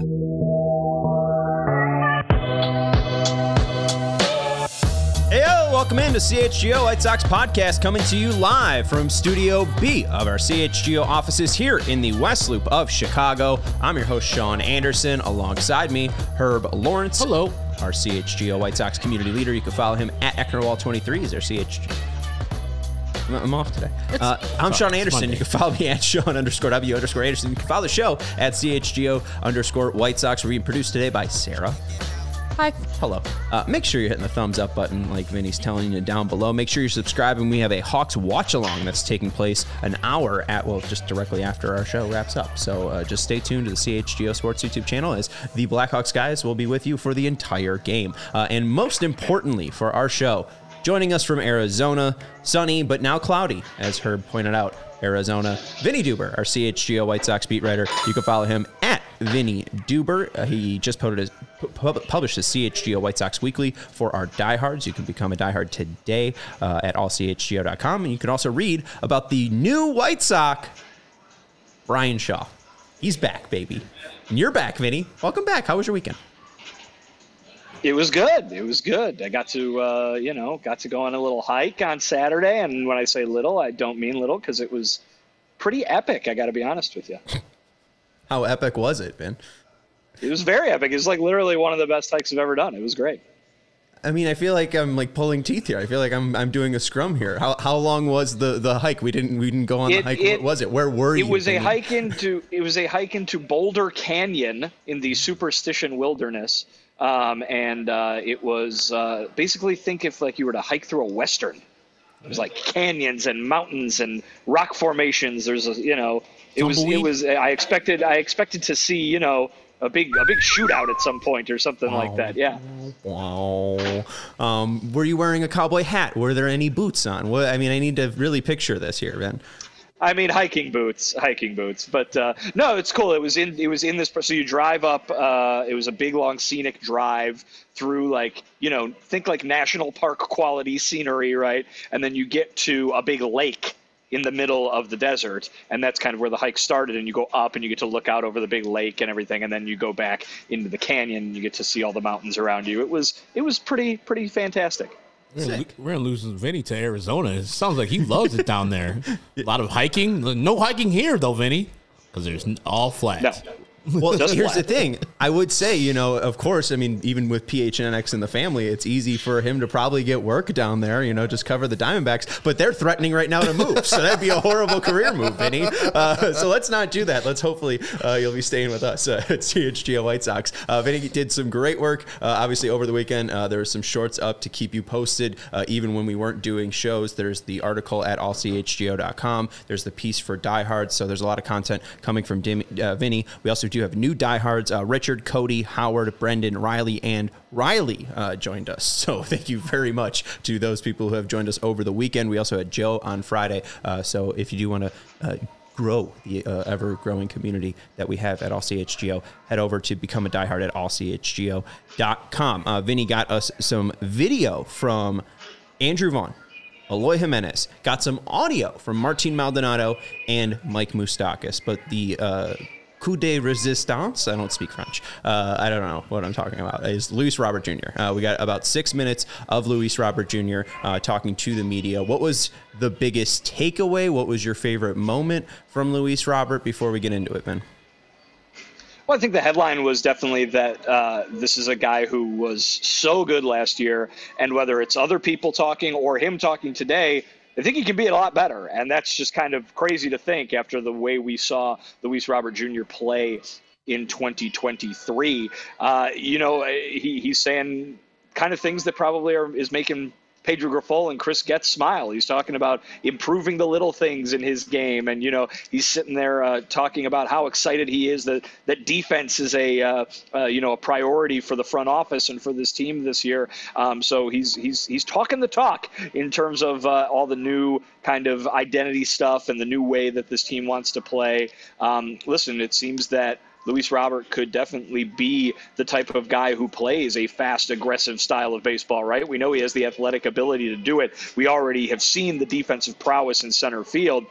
Hey, yo, welcome into CHGO White Sox podcast coming to you live from Studio B of our CHGO offices here in the West Loop of Chicago. I'm your host, Sean Anderson. Alongside me, Herb Lawrence. Hello. Our CHGO White Sox community leader. You can follow him at Ecknerwall23. Is our CHGO. I'm off today. Uh, I'm Sean Anderson. You can follow me at Sean underscore W underscore Anderson. You can follow the show at CHGO underscore White Sox. We're being produced today by Sarah. Hi. Hello. Uh, make sure you're hitting the thumbs up button like Vinny's telling you down below. Make sure you're subscribing. We have a Hawks watch along that's taking place an hour at, well, just directly after our show wraps up. So uh, just stay tuned to the CHGO Sports YouTube channel as the Blackhawks guys will be with you for the entire game. Uh, and most importantly for our show, joining us from Arizona, sunny but now cloudy, as Herb pointed out. Arizona, Vinny Duber, our CHGO White Sox beat writer. You can follow him at Vinny Duber. Uh, he just his, pu- published his CHGO White Sox Weekly for our diehards. You can become a diehard today uh, at allchgo.com. And you can also read about the new White Sox, Bryan Shaw. He's back, baby. And you're back, Vinny. Welcome back. How was your weekend? It was good. It was good. I got to, uh, you know, got to go on a little hike on Saturday, and when I say little, I don't mean little because it was pretty epic. I got to be honest with you. How epic was it, Ben? It was very epic. It was like literally one of the best hikes I've ever done. It was great. I mean, I feel like I'm like pulling teeth here. I feel like I'm I'm doing a scrum here. How how long was the the hike? We didn't we didn't go on It- the hike. it- what was it? Where were you? It was a hike into it was a hike into Boulder Canyon in the Superstition Wilderness, um, and uh, it was uh, basically think if like you were to hike through a western. It was like canyons and mountains and rock formations. There's a you know it was it was I expected I expected to see you know a big a big shootout at some point or something like that. Yeah. Wow. Um, were you wearing a cowboy hat? Were there any boots on? What, I mean, I need to really picture this here, man. I mean hiking boots, hiking boots. But uh, no, it's cool. It was in it was in this. So you drive up. Uh, it was a big long scenic drive through like you know think like national park quality scenery, right? And then you get to a big lake in the middle of the desert, and that's kind of where the hike started. And you go up, and you get to look out over the big lake and everything, and then you go back into the canyon, and you get to see all the mountains around you. It was it was pretty pretty fantastic. We're we're gonna lose Vinny to Arizona. It sounds like he loves it down there. A lot of hiking. No hiking here though, Vinny, because there's all flat. No. Well, here's flat. the thing. I would say, you know, of course, I mean, even with PHNX in the family, it's easy for him to probably get work down there, you know, just cover the Diamondbacks. But they're threatening right now to move. so that'd be a horrible career move, Vinny. Uh, so let's not do that. Let's hopefully uh, you'll be staying with us uh, at CHGO White Sox. Uh, Vinny did some great work, uh, obviously, over the weekend. Uh, there were some shorts up to keep you posted, uh, even when we weren't doing shows. There's the article at allchgo.com. There's the piece for diehards. So there's a lot of content coming from Dim, uh, Vinny. We also do have new diehards. Uh, Richard, Cody, Howard, Brendan, Riley, and Riley uh, joined us. So thank you very much to those people who have joined us over the weekend. We also had Joe on Friday. Uh, so if you do want to uh, grow the uh, ever growing community that we have at All CHGO, head over to become a diehard at allchgo.com. Uh, Vinny got us some video from Andrew Vaughn. Eloy Jimenez got some audio from Martin Maldonado and Mike Moustakas, but the uh, coup de resistance, I don't speak French, uh, I don't know what I'm talking about, is Luis Robert Jr. Uh, we got about six minutes of Luis Robert Jr. Uh, talking to the media. What was the biggest takeaway? What was your favorite moment from Luis Robert before we get into it, Ben? Well, I think the headline was definitely that uh, this is a guy who was so good last year, and whether it's other people talking or him talking today, I think he can be a lot better. And that's just kind of crazy to think after the way we saw Luis Robert Jr. play in 2023. Uh, you know, he, he's saying kind of things that probably are is making Pedro Grifol and Chris Getz smile. He's talking about improving the little things in his game, and you know he's sitting there uh, talking about how excited he is that that defense is a uh, uh, you know a priority for the front office and for this team this year. Um, so he's he's he's talking the talk in terms of uh, all the new kind of identity stuff and the new way that this team wants to play. Um, listen, it seems that Luis Robert could definitely be the type of guy who plays a fast, aggressive style of baseball, right? We know he has the athletic ability to do it. We already have seen the defensive prowess in center field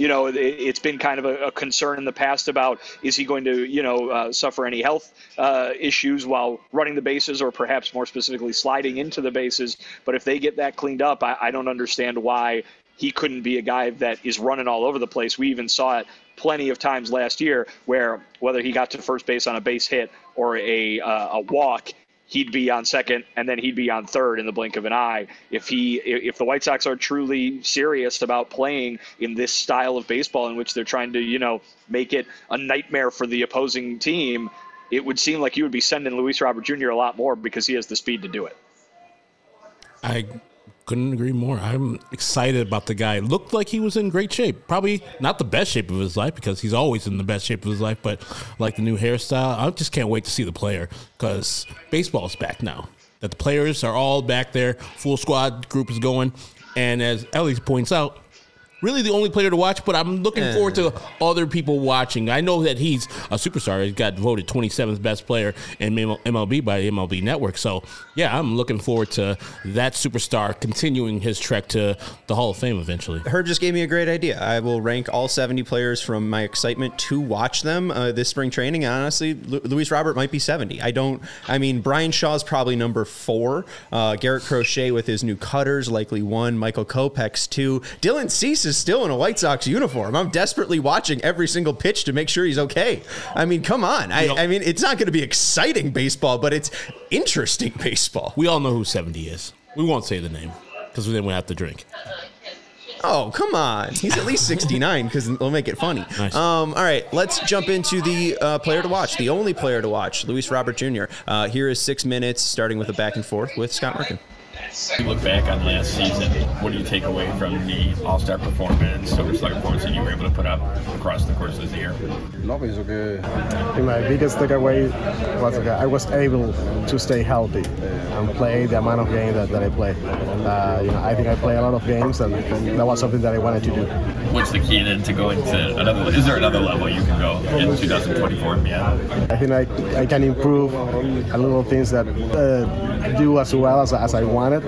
you know, it's been kind of a, concern in the past about is he going to, you know, uh, suffer any health uh, issues while running the bases or perhaps more specifically sliding into the bases. But if they get that cleaned up, I, I don't understand why he couldn't be a guy that is running all over the place. We even saw it plenty of times last year where whether he got to first base on a base hit or a, uh, a walk, he'd be on second and then he'd be on third in the blink of an eye. If he if the White Sox are truly serious about playing in this style of baseball in which they're trying to, you know, make it a nightmare for the opposing team, it would seem like you would be sending Luis Robert Jr. a lot more because he has the speed to do it. I couldn't agree more. I'm excited about the guy. Looked like he was in great shape. Probably not the best shape of his life because he's always in the best shape of his life, but like the new hairstyle, I just can't wait to see the player because baseball's back now. That the players are all back there, full squad group is going. And as Ellie points out, really the only player to watch, but I'm looking yeah. forward to other people watching. I know that he's a superstar. He got voted 27th best player in MLB by the MLB Network. So, yeah, I'm looking forward to that superstar continuing his trek to the Hall of Fame eventually. Herb just gave me a great idea. I will rank all 70 players from my excitement to watch them uh, this spring training. And honestly, Lu- Luis Robert might be 70. I don't, I mean, Bryan Shaw's probably number four. Uh, Garrett Crochet with his new cutters, likely one. Michael Kopech's two. Dylan Cease is still in a White Sox uniform. I'm desperately watching every single pitch to make sure he's okay. I mean, come on. I, I mean, it's not going to be exciting baseball, but it's interesting baseball. We all know who 70 is. We won't say the name because then we have to drink. Oh, come on. He's at least 69 because it'll make it funny. Nice. Um, all right, let's jump into the uh, player to watch, the only player to watch, Luis Robert Jr. Uh, here is six minutes, starting with a back and forth with Scott Merkin. You look back on last season, what do you take away from the All Star performance, Silver Slugger performance that you were able to put up across the course of the year? I think my biggest takeaway was that I was able to stay healthy and play the amount of games that, that I play. Uh, you know, I think I play a lot of games, and, and that was something that I wanted to do. What's the key then to going to another? Is there another level you can go in 2024 and beyond? I think I, I can improve a little things that uh, do as well as, as I wanted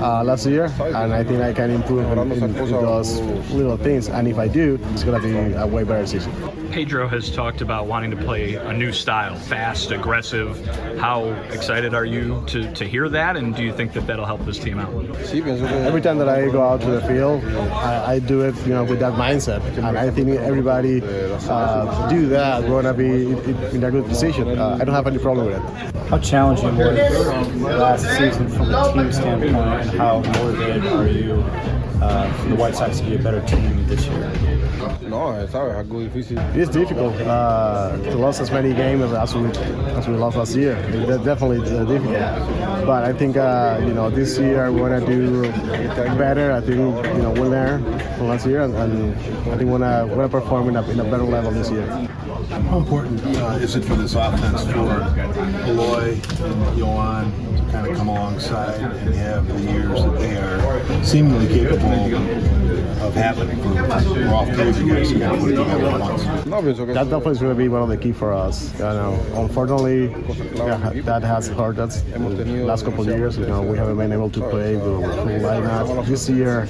uh, last year, and I think I can improve in, in, in, those little things. And if I do, it's going to be a way better season. Pedro has talked about wanting to play a new style, fast, aggressive. How excited are you to, to hear that, and do you think that that'll help this team out? Every time that I go out to the field, I, I do it, you know, with that mindset, and I think everybody uh, do that. We're gonna be in a good position. Uh, I don't have any problem with it. How challenging was last season from a team standpoint, and how motivated are you uh, for the White Sox to be a better team this year? No, It's not really easy. It's difficult uh, to lose as many games as we as we lost last year. It's definitely difficult. But I think uh, you know this year we're gonna do better. I think you know we learn from last year, and, and I think we're gonna we're gonna perform in a, in a better level this year. How important uh, is it for this offense for Eloy and Yoan to kind of come alongside and have the years that they are seemingly capable of happening for all three of you guys kind of put it together at once? That definitely is going to be one of the key for us. You know, unfortunately, yeah, that has hurt us in the last couple of years. You know, we haven't been able to play the full lineup. This year,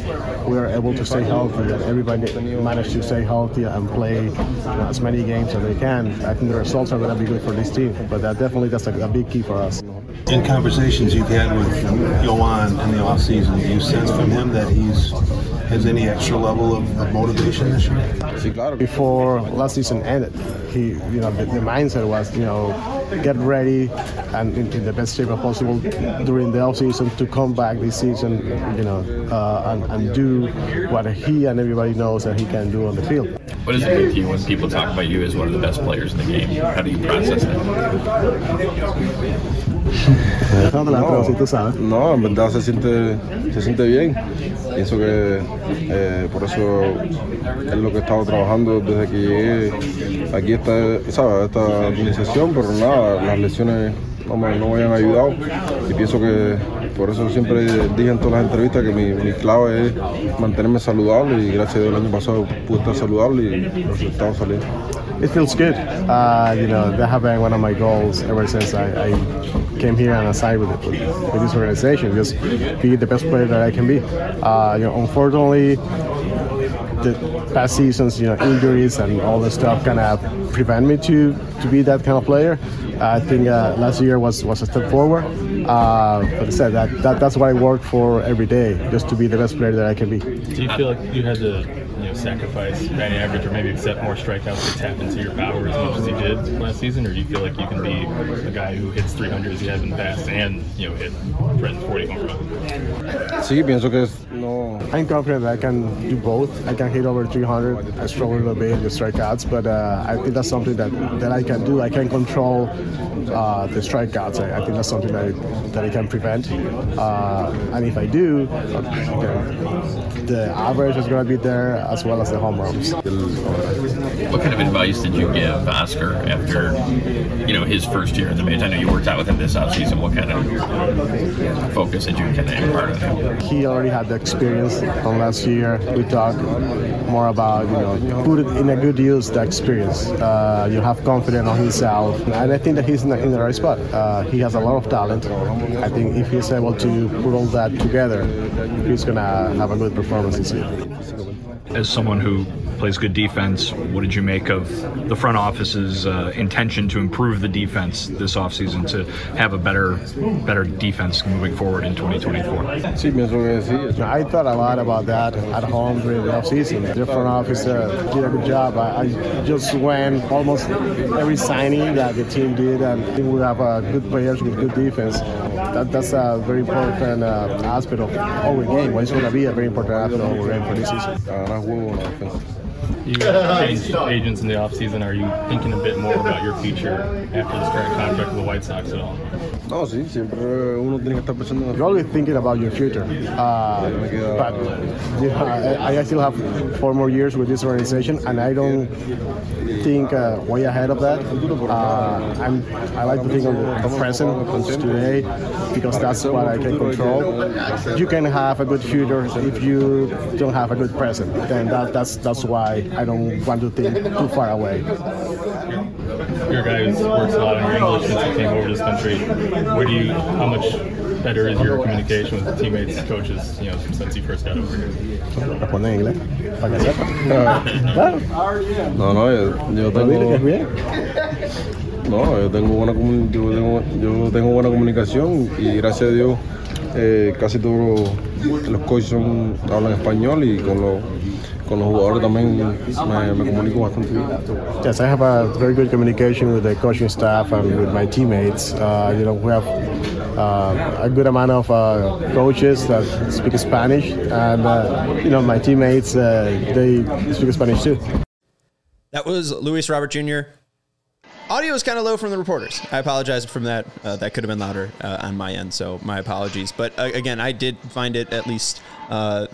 we are able to stay healthy, and everybody managed to stay healthy and play you know, as many games as they can. I think the results are going to be good for this team, but that definitely that's a, a big key for us. In conversations you've had with Yoan in the offseason, do you sense from him that he's has any extra level of, of motivation this year? Before last season ended, he, you know, the, the mindset was, you know, get ready and in, in the best shape possible during the off season to come back this season, you know, uh, and, and do what he and everybody knows that he can do on the field. What does it mean to you when people talk about you as one of the best players in the game? How do you process that? No, pero si tú sabes. No, en verdad se siente, se siente bien. Pienso que eh, por eso es lo que he estado trabajando desde que llegué aquí esta, ¿sabes? esta organización, pero nada, las lesiones no me, no me han ayudado y pienso que por eso siempre dije en todas las entrevistas que mi, mi clave es mantenerme saludable y gracias a Dios el año pasado pude estar saludable y los resultados salieron. It feels good. Uh, you know, that have been one of my goals ever since I, I came here and I signed with, with, with this organization. Just be the best player that I can be. Uh, you know, unfortunately, the past seasons, you know, injuries and all this stuff kind of prevent me to to be that kind of player. I think uh, last year was, was a step forward. Uh, but I said that, that that's what I work for every day, just to be the best player that I can be. Do you feel like you had to know, sacrifice batting average or maybe accept more strikeouts to tap into your power as much as you did last season, or do you feel like you can be a guy who hits 300 as you have in the past and you know hit Brenton's 40 home run? Sí, pienso que no. I'm confident that I can do both. I can hit over 300. I struggle a little bit with strikeouts, but uh, I think that's something that, that I can do. I can control uh, the strikeouts. I, I, think that's something that I, that I can prevent. Uh, and if I do, the average is going to be there as well as the home runs. What kind of advice did you give Oscar after, you know, his first year in the majors? I know you worked out with him this offseason. What kind of focus did you kind of impart on him? He already had the experience from last year. We talked more about, you know, put it in a good use, the experience. Uh, you have confidence on himself. And I think that he's in the, in the right spot. Uh, he has a lot of talent. I think if he's able to put all that together, he's going to have a good performance this year. As someone who plays good defense, what did you make of the front office's uh, intention to improve the defense this offseason to have a better better defense moving forward in 2024? Sí, pienso que sí. I thought a lot about that at home during the offseason. The front office uh, did a good job. I, I, just went almost every signing that the team did, and we have uh, good players with good defense. That, that's a very important uh, aspect of our game. Well, it's going to be a very important aspect of our game for this season. You changed agents in the offseason. Are you thinking a bit more about your future after this current contract with the White Sox at all? No, sí, siempre uno tiene que estar pensando en You're always thinking about your future. Uh, but know, I, I, still have four more years with this organization, and I don't think uh, way ahead of that. Uh, I'm, I like to think of the present today because that's what I can control. You can have a good future if you don't have a good present. Then that, that's that's why I don't want to think too far away. You're a guy who works a lot on your English since you came over to this country. Where do you, how much better is your communication with teammates, coaches, you know, since you first got over here? Responde en inglés, para que sepa. No, no, yo, yo tengo. No, yo tengo buena yo tengo, yo tengo buena comunicación y gracias a Dios eh, casi todos los coaches son, hablan español y con los con los jugadores también me, me comunico bastante bien. Yes, I have a very good communication with the coaching staff and with my teammates. Uh, you know, we have uh, a good amount of uh, coaches that speak Spanish, and uh, you know, my teammates uh, they speak Spanish too. That was Luis Robert Jr. Audio is kind of low from the reporters. I apologize from that. Uh, that could have been louder uh, on my end, so my apologies. But uh, again, I did find it at least uh,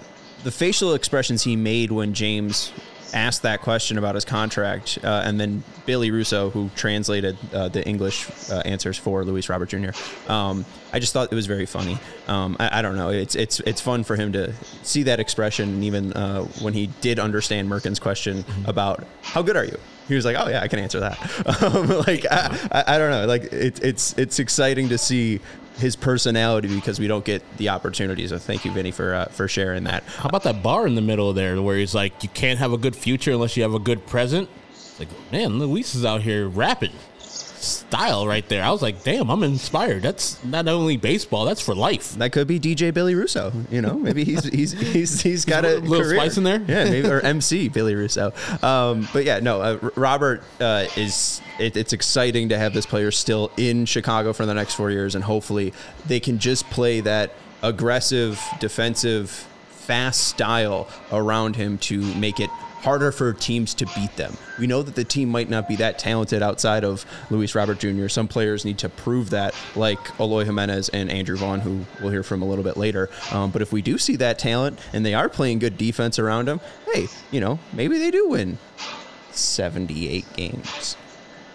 the facial expressions he made when James asked that question about his contract, uh, and then Billy Russo, who translated uh, the English uh, answers for Luis Robert Jr. Um, I just thought it was very funny. Um, I, I, don't know. It's it's it's fun for him to see that expression, and even uh, when he did understand Merkin's question mm-hmm. about how good are you, he was like, "Oh yeah, I can answer that." Um, like I, I, I, don't know. Like it, it's it's exciting to see his personality because we don't get the opportunity. So thank you, Vinny, for uh, for sharing that. How about that bar in the middle there where he's like, you can't have a good future unless you have a good present? It's like, man, Luis is out here rapping. Style right there. I was like, damn, I'm inspired. That's not only baseball, that's for life. That could be DJ Billy Russo. You know, maybe he's he's he's he's got a little career. spice in there? Yeah, maybe or MC Billy Russo. Um, but yeah, no, uh, Robert uh, is. It, it's exciting to have this player still in Chicago for the next four years, and hopefully they can just play that aggressive, defensive, fast style around him to make it harder for teams to beat them. We know that the team might not be that talented outside of Luis Robert Jr. Some players need to prove that, like Eloy Jimenez and Andrew Vaughn, who we'll hear from a little bit later. Um, but if we do see that talent and they are playing good defense around them, hey, you know, maybe they do win 78 games.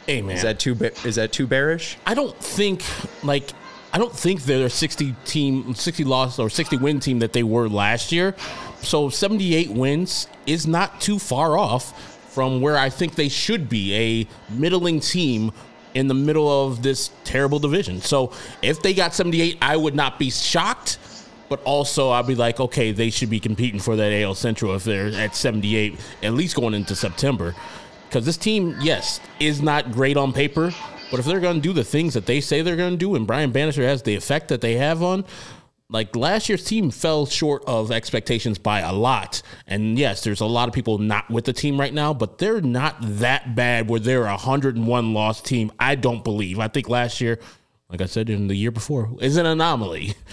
Hey man, Is that too is that too bearish? I don't think like I don't think they're a 60 team 60 loss or 60 win team that they were last year. So 78 wins is not too far off from where I think they should be a middling team in the middle of this terrible division. So if they got 78, I would not be shocked. But also, I'd be like, okay, they should be competing for that AL Central if they're at 78, at least going into September. Because this team, yes, is not great on paper, but if they're going to do the things that they say they're going to do, and Brian Bannister has the effect that they have on, like last year's team fell short of expectations by a lot. And yes, there's a lot of people not with the team right now, but they're not that bad where they're a 101 loss team. I don't believe. I think last year, like I said in the year before, is an anomaly.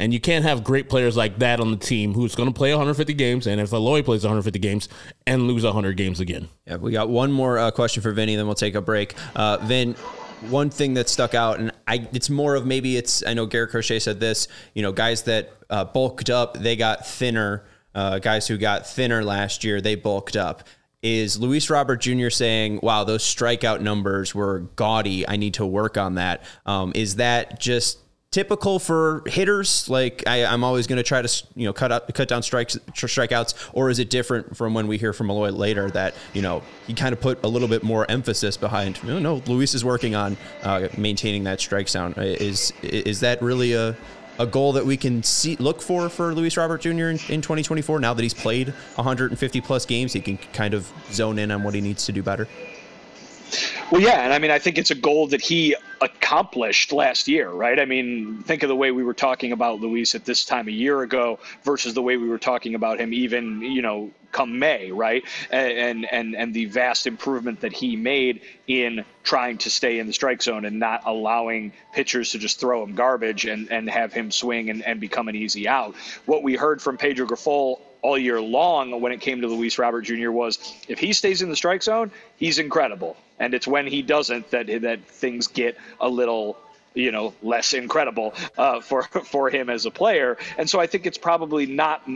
And you can't have great players like that on the team who's going to play 150 games, and if Eloy plays 150 games and lose 100 games again. Yeah, we got one more uh, question for Vinny, then we'll take a break. Uh, Vin, one thing that stuck out, and I, it's more of maybe it's. I know Garrett Crochet said this. You know, guys that uh, bulked up, they got thinner. Uh, guys who got thinner last year, they bulked up. Is Luis Robert Jr. saying, "Wow, those strikeout numbers were gaudy. I need to work on that." Um, is that just typical for hitters? Like I, I'm always going to try to you know cut up, cut down strikes, strikeouts, or is it different from when we hear from Malloy later that you know he kind of put a little bit more emphasis behind? No, no, Luis is working on uh, maintaining that strike zone. Is is that really a a goal that we can see look for for Luis Robert Jr. in, in 2024? Now that he's played 150 plus games, he can kind of zone in on what he needs to do better. Well, yeah, and I mean, I think it's a goal that he accomplished last year, right? I mean, think of the way we were talking about Luis at this time a year ago versus the way we were talking about him even, you know, come May, right? And and and the vast improvement that he made in trying to stay in the strike zone and not allowing pitchers to just throw him garbage and and have him swing and, and become an easy out. What we heard from Pedro Grifol all year long when it came to Luis Robert Jr. was if he stays in the strike zone, he's incredible. And it's when he doesn't that that things get a little you know less incredible uh, for for him as a player. And so I think it's probably not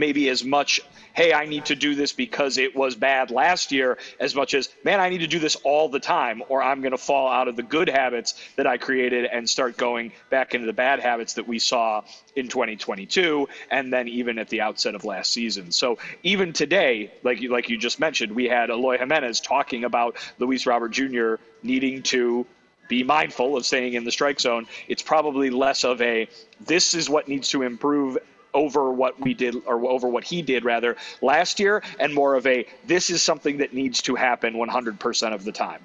maybe as much hey i need to do this because it was bad last year as much as man i need to do this all the time or i'm going to fall out of the good habits that i created and start going back into the bad habits that we saw in 2022 and then even at the outset of last season so even today like you like you just mentioned we had Eloy Jimenez talking about Luis Robert Jr. needing to be mindful of staying in the strike zone. It's probably less of a this is what needs to improve over what we did or over what he did rather last year and more of a this is something that needs to happen 100% of the time.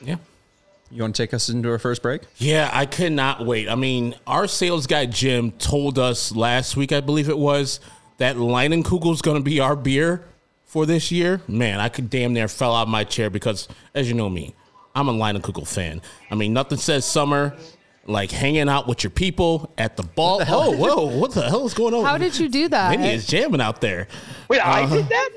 Yeah. You want to take us into our first break? Yeah, I could not wait. I mean, our sales guy Jim told us last week, I believe it was, that Leinenkugel's going to be our beer for this year. Man, I could damn near fell out of my chair because, as you know me, I'm a Leinenkugel fan. I mean, nothing says summer like hanging out with your people at the ball. hell? oh, whoa, what the hell is going on? How did you do that? Vinny is jamming out there. Wait, I Uh-huh. did that?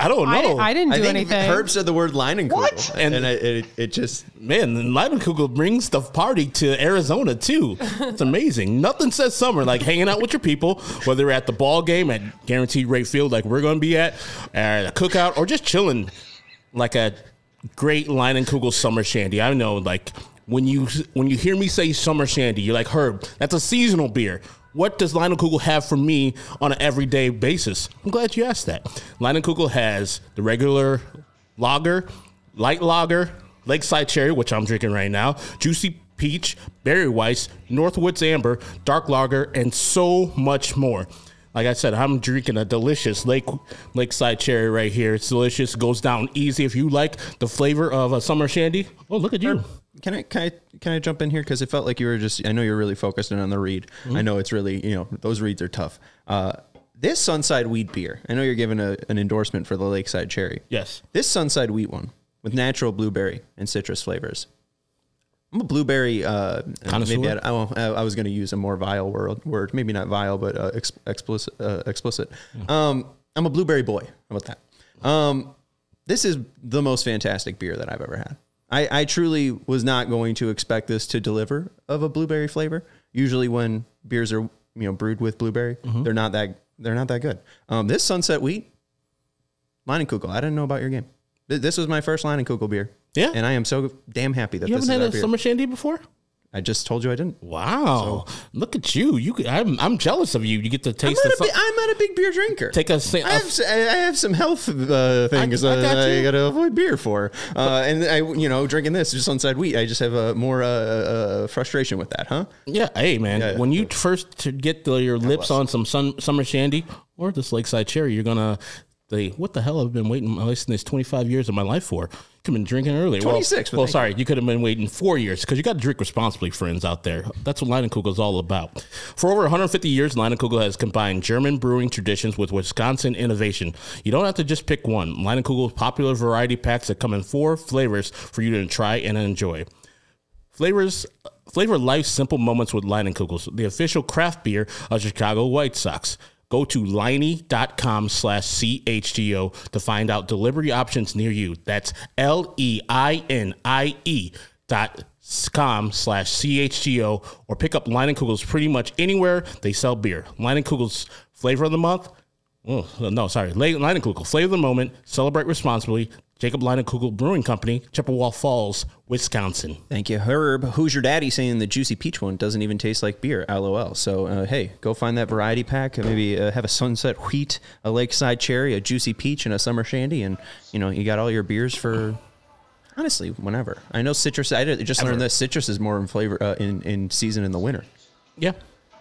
I don't I, know. I didn't do I think anything. Herb said the word Leinenkugel, What? and, and it, it, it just Man, Leinenkugel brings the party to Arizona too. It's amazing. Nothing says summer like hanging out with your people, whether at the ball game at Guaranteed Rate Field, like we're going to be at, at a cookout, or just chilling, like a great Leinenkugel summer shandy. I know, like when you when you hear me say summer shandy, you're like Herb. That's a seasonal beer. What does Leinenkugel have for me on an everyday basis? I'm glad you asked that. Leinenkugel has the regular lager, light lager, Lakeside Cherry, which I'm drinking right now, Juicy Peach, Berry Weiss, Northwoods Amber, Dark Lager, and so much more. Like I said, I'm drinking a delicious Lake Lakeside Cherry right here. It's delicious. Goes down easy. If you like the flavor of a summer shandy, oh look at you. Can I can I can I jump in here because it felt like you were just I know you're really focused in on the read. I know it's really you know those reads are tough. Uh, this Sunset Wheat beer. I know you're giving a, an endorsement for the Lakeside Cherry. Yes. This Sunset Wheat one with natural blueberry and citrus flavors. I'm a blueberry. Uh, Connoisseur? maybe I, I, I was going to use a more vile word, word. Maybe not vile, but uh, ex, explicit. Uh, explicit. Um, I'm a blueberry boy. How about that? Um, this is the most fantastic beer that I've ever had. I, I truly was not going to expect this to deliver of a blueberry flavor. Usually, when beers are you know brewed with blueberry, they're not that they're not that good. Um, this Sunset Wheat, Leinenkugel. I didn't know about your game. This was my first Leinenkugel beer. Yeah. and I am so damn happy that You this haven't had a beer. summer shandy before? I just told you I didn't. Wow! Look at you. You, could- I'm, I'm jealous of you. You get to I'm taste not, the. a bi- I'm not a big beer drinker. Take a. sa- I have, I have some health uh, things I I, got I, you. got to avoid beer for, uh, and I, you know, drinking this just on side wheat, I just have a more uh, uh, frustration with that, huh? Yeah, hey man, yeah. when you first get the, your lips on some sun, summer shandy or this lakeside cherry, you're gonna say, "What the hell? I've been waiting listen this 25 years of my life for." Could have been drinking earlier. 26, but Well, well sorry, you. could have been waiting four years because you got to drink responsibly, friends out there. That's what Leinenkugel is all about. For over 150 years, Leinenkugel has combined German brewing traditions with Wisconsin innovation. You don't have to just pick one. Leinenkugel's popular variety packs that come in four flavors for you to try and enjoy. Flavors flavor life's simple moments with Leinenkugels, the official craft beer of Chicago White Sox. Go to leinie.com slash CHGO to find out delivery options near you. That's L E I N I E dot com slash CHGO or pick up Leinenkugels pretty much anywhere they sell beer. Leinenkugels flavor of the month. Oh, no, sorry. Le- Leinenkugel, flavor of the moment, celebrate responsibly. Jacob Leinenkugel Brewing Company, Chippewa Falls, Wisconsin. Thank you, Herb. Who's your daddy saying the juicy peach one doesn't even taste like beer? LOL. So, uh, hey, go find that variety pack. Maybe uh, have a sunset wheat, a lakeside cherry, a juicy peach, and a summer shandy, and you know you got all your beers for. Honestly, whenever I know citrus, I just learned that citrus is more in flavor uh, in in season in the winter. Yeah.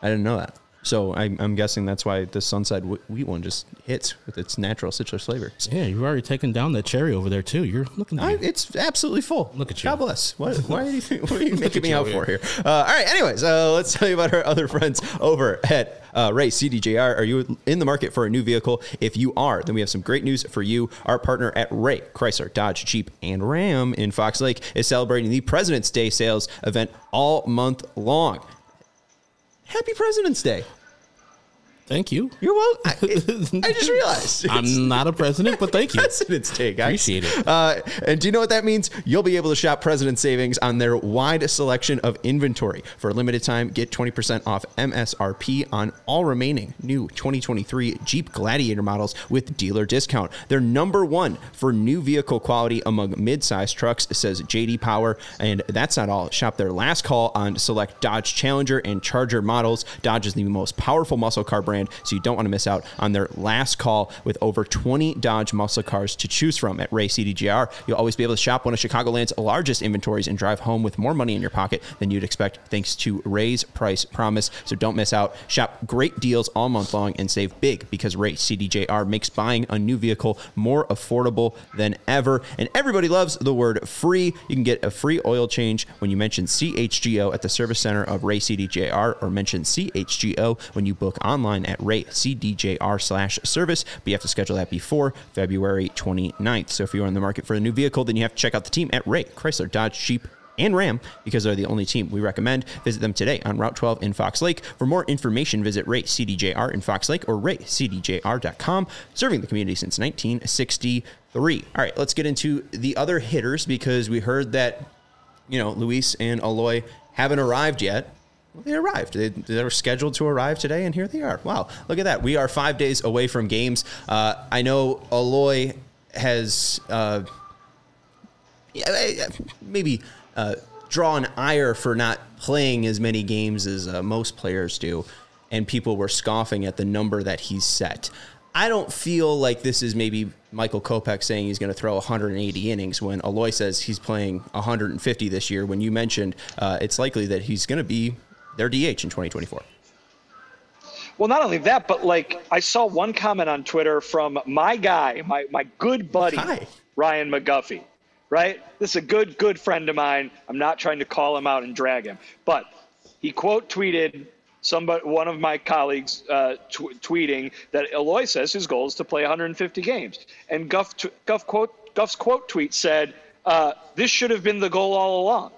I didn't know that. So I, I'm guessing that's why the Sunset Wheat one just hits with its natural citrus flavor. Yeah, you've already taken down that cherry over there too. You're looking. I, it's absolutely full. Look at you. God bless. What, why are you, what are you making me you out for here? Uh, all right. Anyways, uh, let's tell you about our other friends over at uh, Ray CDJR. Are you in the market for a new vehicle? If you are, then we have some great news for you. Our partner at Ray Chrysler, Dodge, Jeep, and Ram in Fox Lake is celebrating the President's Day sales event all month long. Happy President's Day. Thank you. You're welcome. I, I just realized. I'm not a president, but thank you. President's Day, guys. Appreciate it. Uh, and do you know what that means? You'll be able to shop President Savings on their wide selection of inventory. For a limited time, get 20% off MSRP on all remaining new 2023 Jeep Gladiator models with dealer discount. They're number one for new vehicle quality among mid-size trucks, says JD Power. And that's not all. Shop their last call on select Dodge Challenger and Charger models. Dodge is the most powerful muscle car brand, so you don't want to miss out on their last call with over 20 Dodge muscle cars to choose from at Ray CDJR. You'll always be able to shop one of Chicagoland's largest inventories and drive home with more money in your pocket than you'd expect thanks to Ray's price promise. So don't miss out. Shop great deals all month long and save big because Ray CDJR makes buying a new vehicle more affordable than ever. And everybody loves the word free. You can get a free oil change when you mention CHGO at the service center of Ray CDJR or mention CHGO when you book online at raycdjr slash service. But you have to schedule that before February 29th. So if you're in the market for a new vehicle, then you have to check out the team at Ray, Chrysler, Dodge, Jeep, and Ram because they're the only team we recommend. Visit them today on Route 12 in Fox Lake. For more information, visit Ray CDJR in Fox Lake or raycdjr.com, serving the community since 1963. All right, let's get into the other hitters because we heard that, you know, Luis and Eloy haven't arrived yet. Well, they arrived. They, they were scheduled to arrive today, and here they are. Wow, look at that. We are five days away from games. Uh, I know Eloy has. Uh, maybe uh, draw an ire for not playing as many games as uh, most players do, and people were scoffing at the number that he's set. I don't feel like this is maybe Michael Kopech saying he's going to throw 180 innings when Eloy says he's playing 150 this year. When you mentioned uh, it's likely that he's going to be their DH in 2024. Well, not only that, but like I saw one comment on Twitter from my guy, my my good buddy Hi. Ryan McGuffey. Right? This is a good good friend of mine. I'm not trying to call him out and drag him, but he quote tweeted somebody one of my colleagues uh, tw- tweeting that Eloy says his goal is to play 150 games, and Guff t- Guff quote Guff's quote tweet said, uh, "This should have been the goal all along."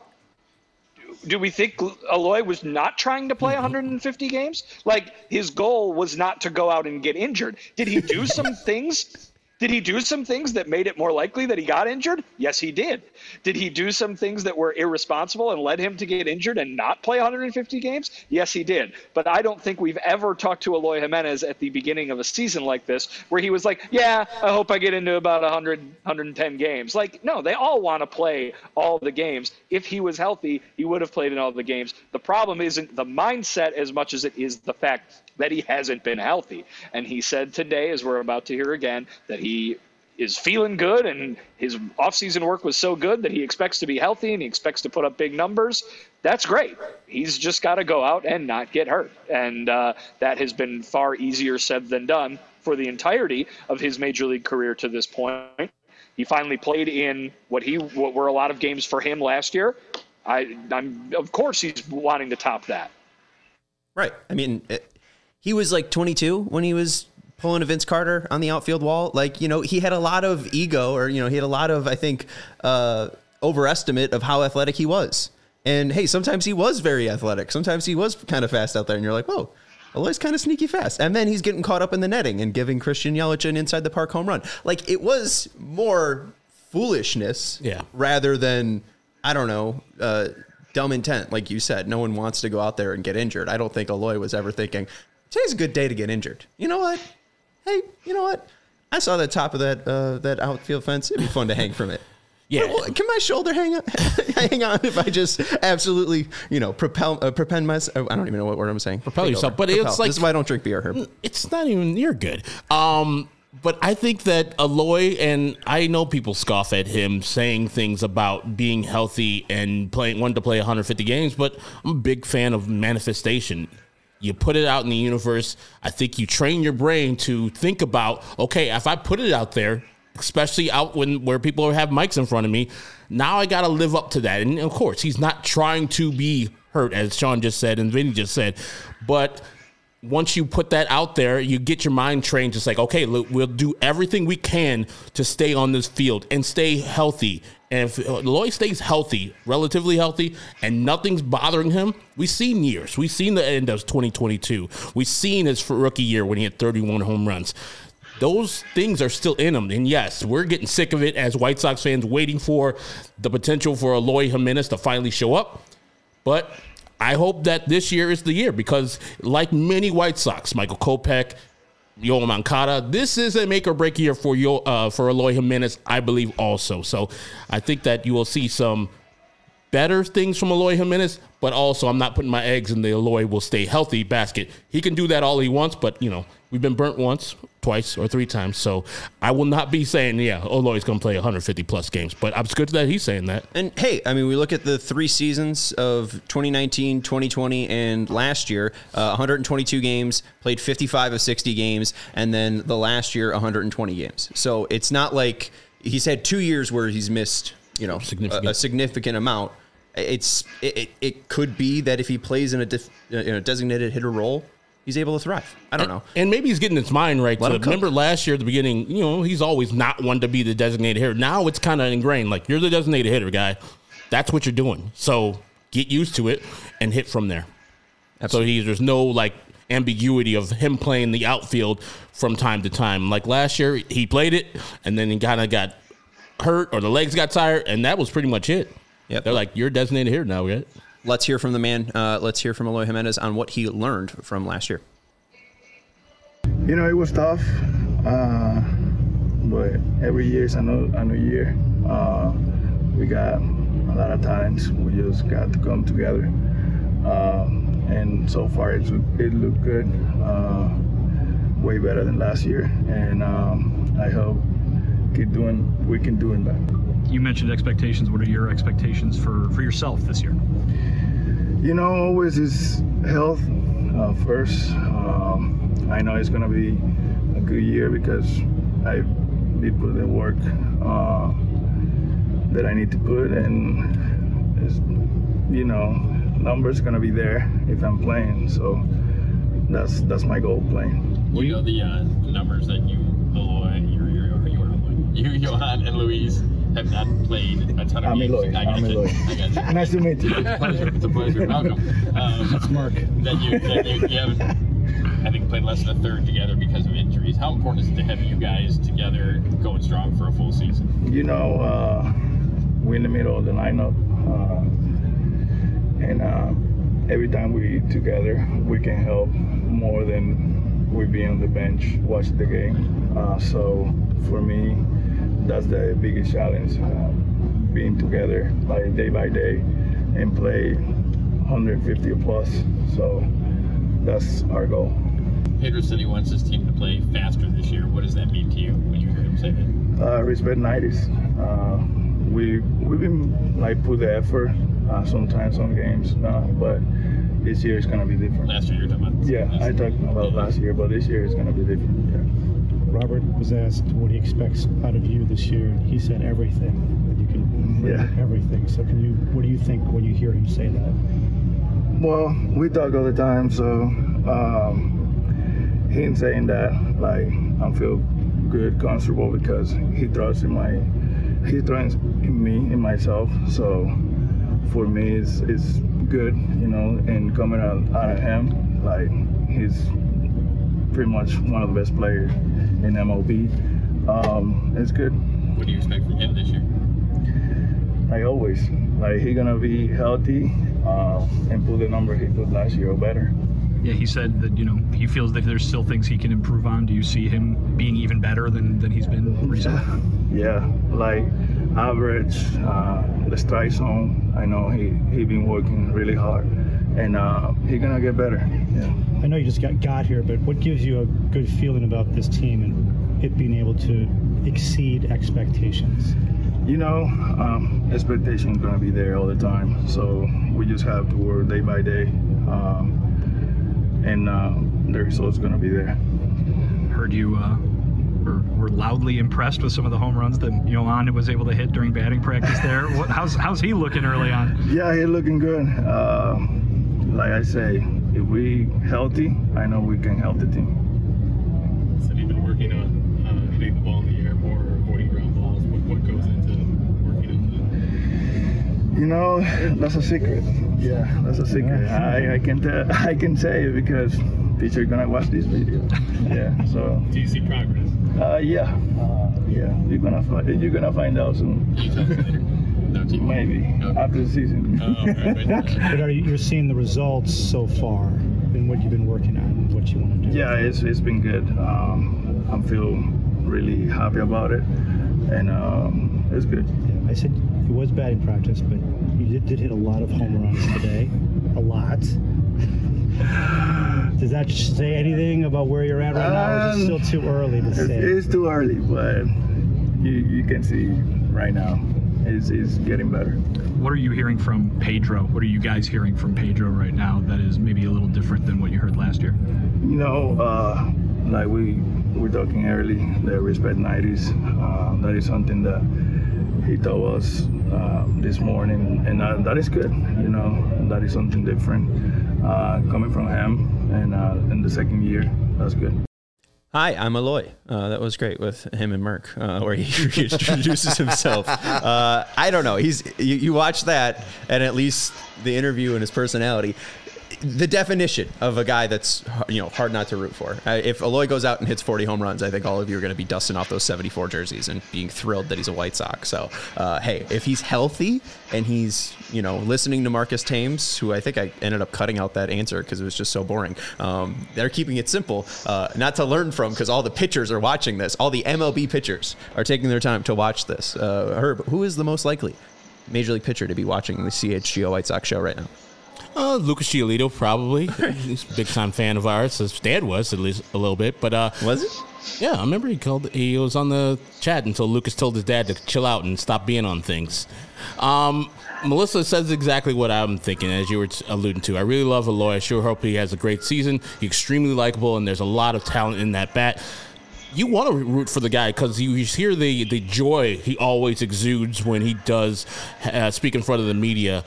Do we think Eloy was not trying to play mm-hmm. 150 games? Like his goal was not to go out and get injured. Did he do some things? Did he do some things that made it more likely that he got injured? Yes, he did. Did he do some things that were irresponsible and led him to get injured and not play 150 games? Yes, he did. But I don't think we've ever talked to Eloy Jimenez at the beginning of a season like this where he was like, "Yeah, I hope I get into about 100 110 games." Like, no, they all want to play all the games. If he was healthy, he would have played in all the games. The problem isn't the mindset as much as it is the fact that he hasn't been healthy. And he said today, as we're about to hear again, that he is feeling good and his offseason work was so good that he expects to be healthy and he expects to put up big numbers. That's great. He's just got to go out and not get hurt. And uh, that has been far easier said than done for the entirety of his major league career to this point. He finally played in what he what were a lot of games for him last year. I, I'm of course he's wanting to top that. Right. I mean, it, he was like 22 when he was pulling a Vince Carter on the outfield wall. Like, you know, he had a lot of ego or, you know, he had a lot of, I think, uh, overestimate of how athletic he was. And hey, sometimes he was very athletic. Sometimes he was kind of fast out there. And you're like, whoa, Eloy's kind of sneaky fast. And then he's getting caught up in the netting and giving Christian Yelich an inside the park home run. Like, it was more foolishness Yeah. rather than, I don't know, uh, dumb intent. Like you said, no one wants to go out there and get injured. I don't think Aloy was ever thinking, today's a good day to get injured. You know what? Hey, you know what? I saw the top of that uh, that outfield fence. It'd be fun to hang from it. Yeah. Well, Can my shoulder hang on, hang on if I just absolutely, you know, propel, uh, propel myself? I don't even know what word I'm saying. Propel Take yourself, over. but it's like- this is why I don't drink beer, Herb. it's not even you're good. Um, but I think that Eloy and I know people scoff at him saying things about being healthy and playing wanting to play 150 games, but I'm a big fan of manifestation. You put it out in the universe. I think you train your brain to think about, okay, if I put it out there, especially out when where people have mics in front of me, now I got to live up to that. And of course, he's not trying to be hurt, as Sean just said and Vinny just said, but once you put that out there, you get your mind trained. Just like, okay, look, we'll do everything we can to stay on this field and stay healthy. And if uh, Eloy stays healthy, relatively healthy, and nothing's bothering him, we've seen years. We've seen the end of 2022. We've seen his rookie year when he had 31 home runs. Those things are still in him. And yes, we're getting sick of it as White Sox fans waiting for the potential for Eloy Jimenez to finally show up. But I hope that this year is the year because, like many White Sox, Michael Kopech, Yoel Moncada. this is a make or break year for Yo, uh, for Eloy Jimenez, I believe also. So I think that you will see some better things from Eloy Jimenez, but also I'm not putting my eggs in the Eloy will stay healthy basket. He can do that all he wants, but you know, we've been burnt once, twice, or three times. So I will not be saying, yeah, Eloy's going to play 150 plus games, but it's good that he's saying that. And hey, I mean, we look at the three seasons of 2019, 2020, and last year, uh, 122 games, played 55 of 60 games, and then the last year, 120 games. So it's not like he's had two years where he's missed, you know, Significant. A, a significant amount. It's it, it, it could be that if he plays in a, def, in a designated hitter role, he's able to thrive. I don't know. And maybe he's getting his mind right. Let cook. remember last year at the beginning, you know, he's always not one to be the designated hitter. Now it's kind of ingrained. Like you're the designated hitter guy. That's what you're doing. So get used to it and hit from there. So he's there's no like ambiguity of him playing the outfield from time to time. Like last year, he played it and then he kind of got hurt or the legs got tired, and that was pretty much it. Yep. They're like, you're designated here now, right? Let's hear from the man. Uh, let's hear from Eloy Jimenez on what he learned from last year. You know, it was tough, uh, but every year is a new, a new year. Uh, we got a lot of talents. We just got to come together, um, and so far it's, it looked good, uh, way better than last year. And um, I hope keep doing, we can doing that. You mentioned expectations. What are your expectations for, for yourself this year? You know, always is health uh, first. Um, I know it's gonna be a good year because I did put the work uh, that I need to put, and it's, you know, numbers gonna be there if I'm playing. So that's that's my goal playing. You know the uh, numbers that you, Eloy, you, Yoan, and Luis have not played a ton of I'm games. I got I'm you. I got you. Nice to meet you. It's a pleasure. It's a pleasure. Welcome. Um, That's Mark. that you, that you, you haven't, I think, played less than a third together because of injuries. How important is it to have you guys together going strong for a full season? You know, uh, we're in the middle of the lineup, uh, and uh, every time we together, we can help more than we be on the bench watching the game. Uh, so for me, that's the biggest challenge, uh, being together like day by day and play 150 plus. So that's our goal. Pedro said he wants his team to play faster this year. What does that mean to you when you hear him say that? uh, respect 90s. Uh, we we've been like put the effort uh, sometimes on games, uh, but this year is gonna be different. Last year you're talking about. Yeah, I talked about last year, but this year is gonna be different. Yeah. Robert was asked what he expects out of you this year, and he said everything. That you can Yeah. everything. So, can you? What do you think when you hear him say that? Well, we talk all the time, so um, him saying that, like, I feel good, comfortable because he trusts in my, he trusts in me, in myself. So for me, it's, it's good, you know, and coming out, out of him, like, he's pretty much one of the best players in MLB. Um, it's good. What do you expect from him this year? Like always, like he gonna be healthy uh, and put the number he put last year or better. Yeah, he said that you know he feels that there's still things he can improve on. Do you see him being even better than, than he's been recently? Yeah, like average, uh, the strike zone. I know he he been working really hard, and uh, he gonna get better. Yeah. I know you just got got here, but what gives you a good feeling about this team and it being able to exceed expectations? You know, um, expectation is gonna be there all the time. So we just have to work day by day, um, and uh, the results gonna be there. Heard you uh, were, were loudly impressed with some of the home runs that Yoan was able to hit during batting practice. There, what, how's how's he looking early on? Yeah, he's looking good. Uh, like I say, if we healthy, I know we can help the team. Said he's been working on uh, hitting the ball in the air more, avoiding ground balls. What, what goes into working into You know, that's a secret. Yeah, that's a secret. I, I can tell. I can say it because teacher gonna watch this video. Yeah. So. Do you see progress? Uh, yeah. Uh, yeah. You're gonna find. You're gonna find out soon. Can you tell us later? No TV. Maybe after the season. Oh, okay. but are you, you're seeing the results so far and what you've been working on and what you want to do? Yeah, it's, it's been good. Um, I'm feel really happy about it, and um, it's good. I said it was batting practice, but you did, did hit a lot of home runs today. A lot. Does that say anything about where you're at right now, or is it still too early to It's, say? it's too early, but you, you can see right now it's, it's getting better. What are you hearing from Pedro? What are you guys hearing from Pedro right now that is maybe a little different than what you heard last year? You know, uh, like we were talking early, the respect 90s. Uh, that is something that he told us uh, this morning, and uh, that is good. You know, that is something different uh, coming from him, and uh, in the second year, that's good. Hi, I'm Eloy. Uh, that was great with him and Merck, uh, where he introduces himself. Uh, I don't know. He's you, you watch that, and at least the interview and his personality. The definition of a guy that's you know hard not to root for. Uh, if Eloy goes out and hits 40 home runs, I think all of you are going to be dusting off those 74 jerseys and being thrilled that he's a White Sox. So, uh, hey, if he's healthy and he's you know listening to Marcus Thames, who I think I ended up cutting out that answer because it was just so boring. Um, they're keeping it simple, uh, not to learn from because all the pitchers are watching this. All the MLB pitchers are taking their time to watch this. Uh, Herb, who is the most likely major league pitcher to be watching the CHGO White Sox show right now? Uh, Lucas Giolito, probably. He's a big time fan of ours. His dad was, at least a little bit. But uh, was it? Yeah, I remember he called. He was on the chat until Lucas told his dad to chill out and stop being on things. Um, Melissa says exactly what I'm thinking, as you were alluding to. I really love Eloy. I sure hope he has a great season. He's extremely likable, and there's a lot of talent in that bat. You want to root for the guy because you hear the the joy he always exudes when he does uh, speak in front of the media.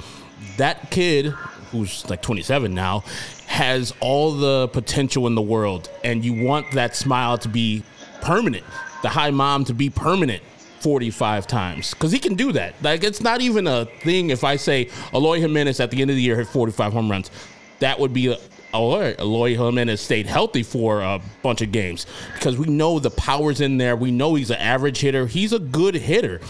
That kid, who's like 27 now, has all the potential in the world, and you want that smile to be permanent, the high mom to be permanent 45 times because he can do that. Like it's not even a thing if I say Eloy Jimenez at the end of the year hit 45 home runs. That would be a, Eloy Jimenez stayed healthy for a bunch of games because we know the power's in there. We know he's an average hitter. He's a good hitter,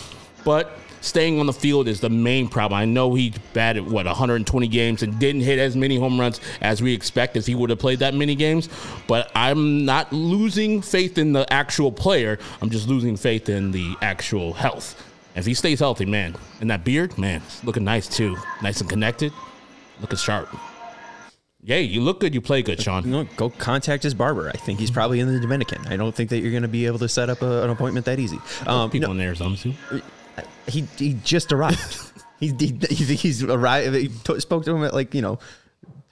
but staying on the field is the main problem. I know he batted what 120 games and didn't hit as many home runs as we expect if he would have played that many games. But I'm not losing faith in the actual player. I'm just losing faith in the actual health. If he stays healthy, man, and that beard, man, it's looking nice too, nice and connected, looking sharp. Yeah, you look good. You play good, Sean. No, go contact his barber. I think he's probably in the Dominican. I don't think that you're going to be able to set up a, an appointment that easy. Um, People no, in Arizona too. He he just arrived. he, he, he's arrived. He t- spoke to him at like you know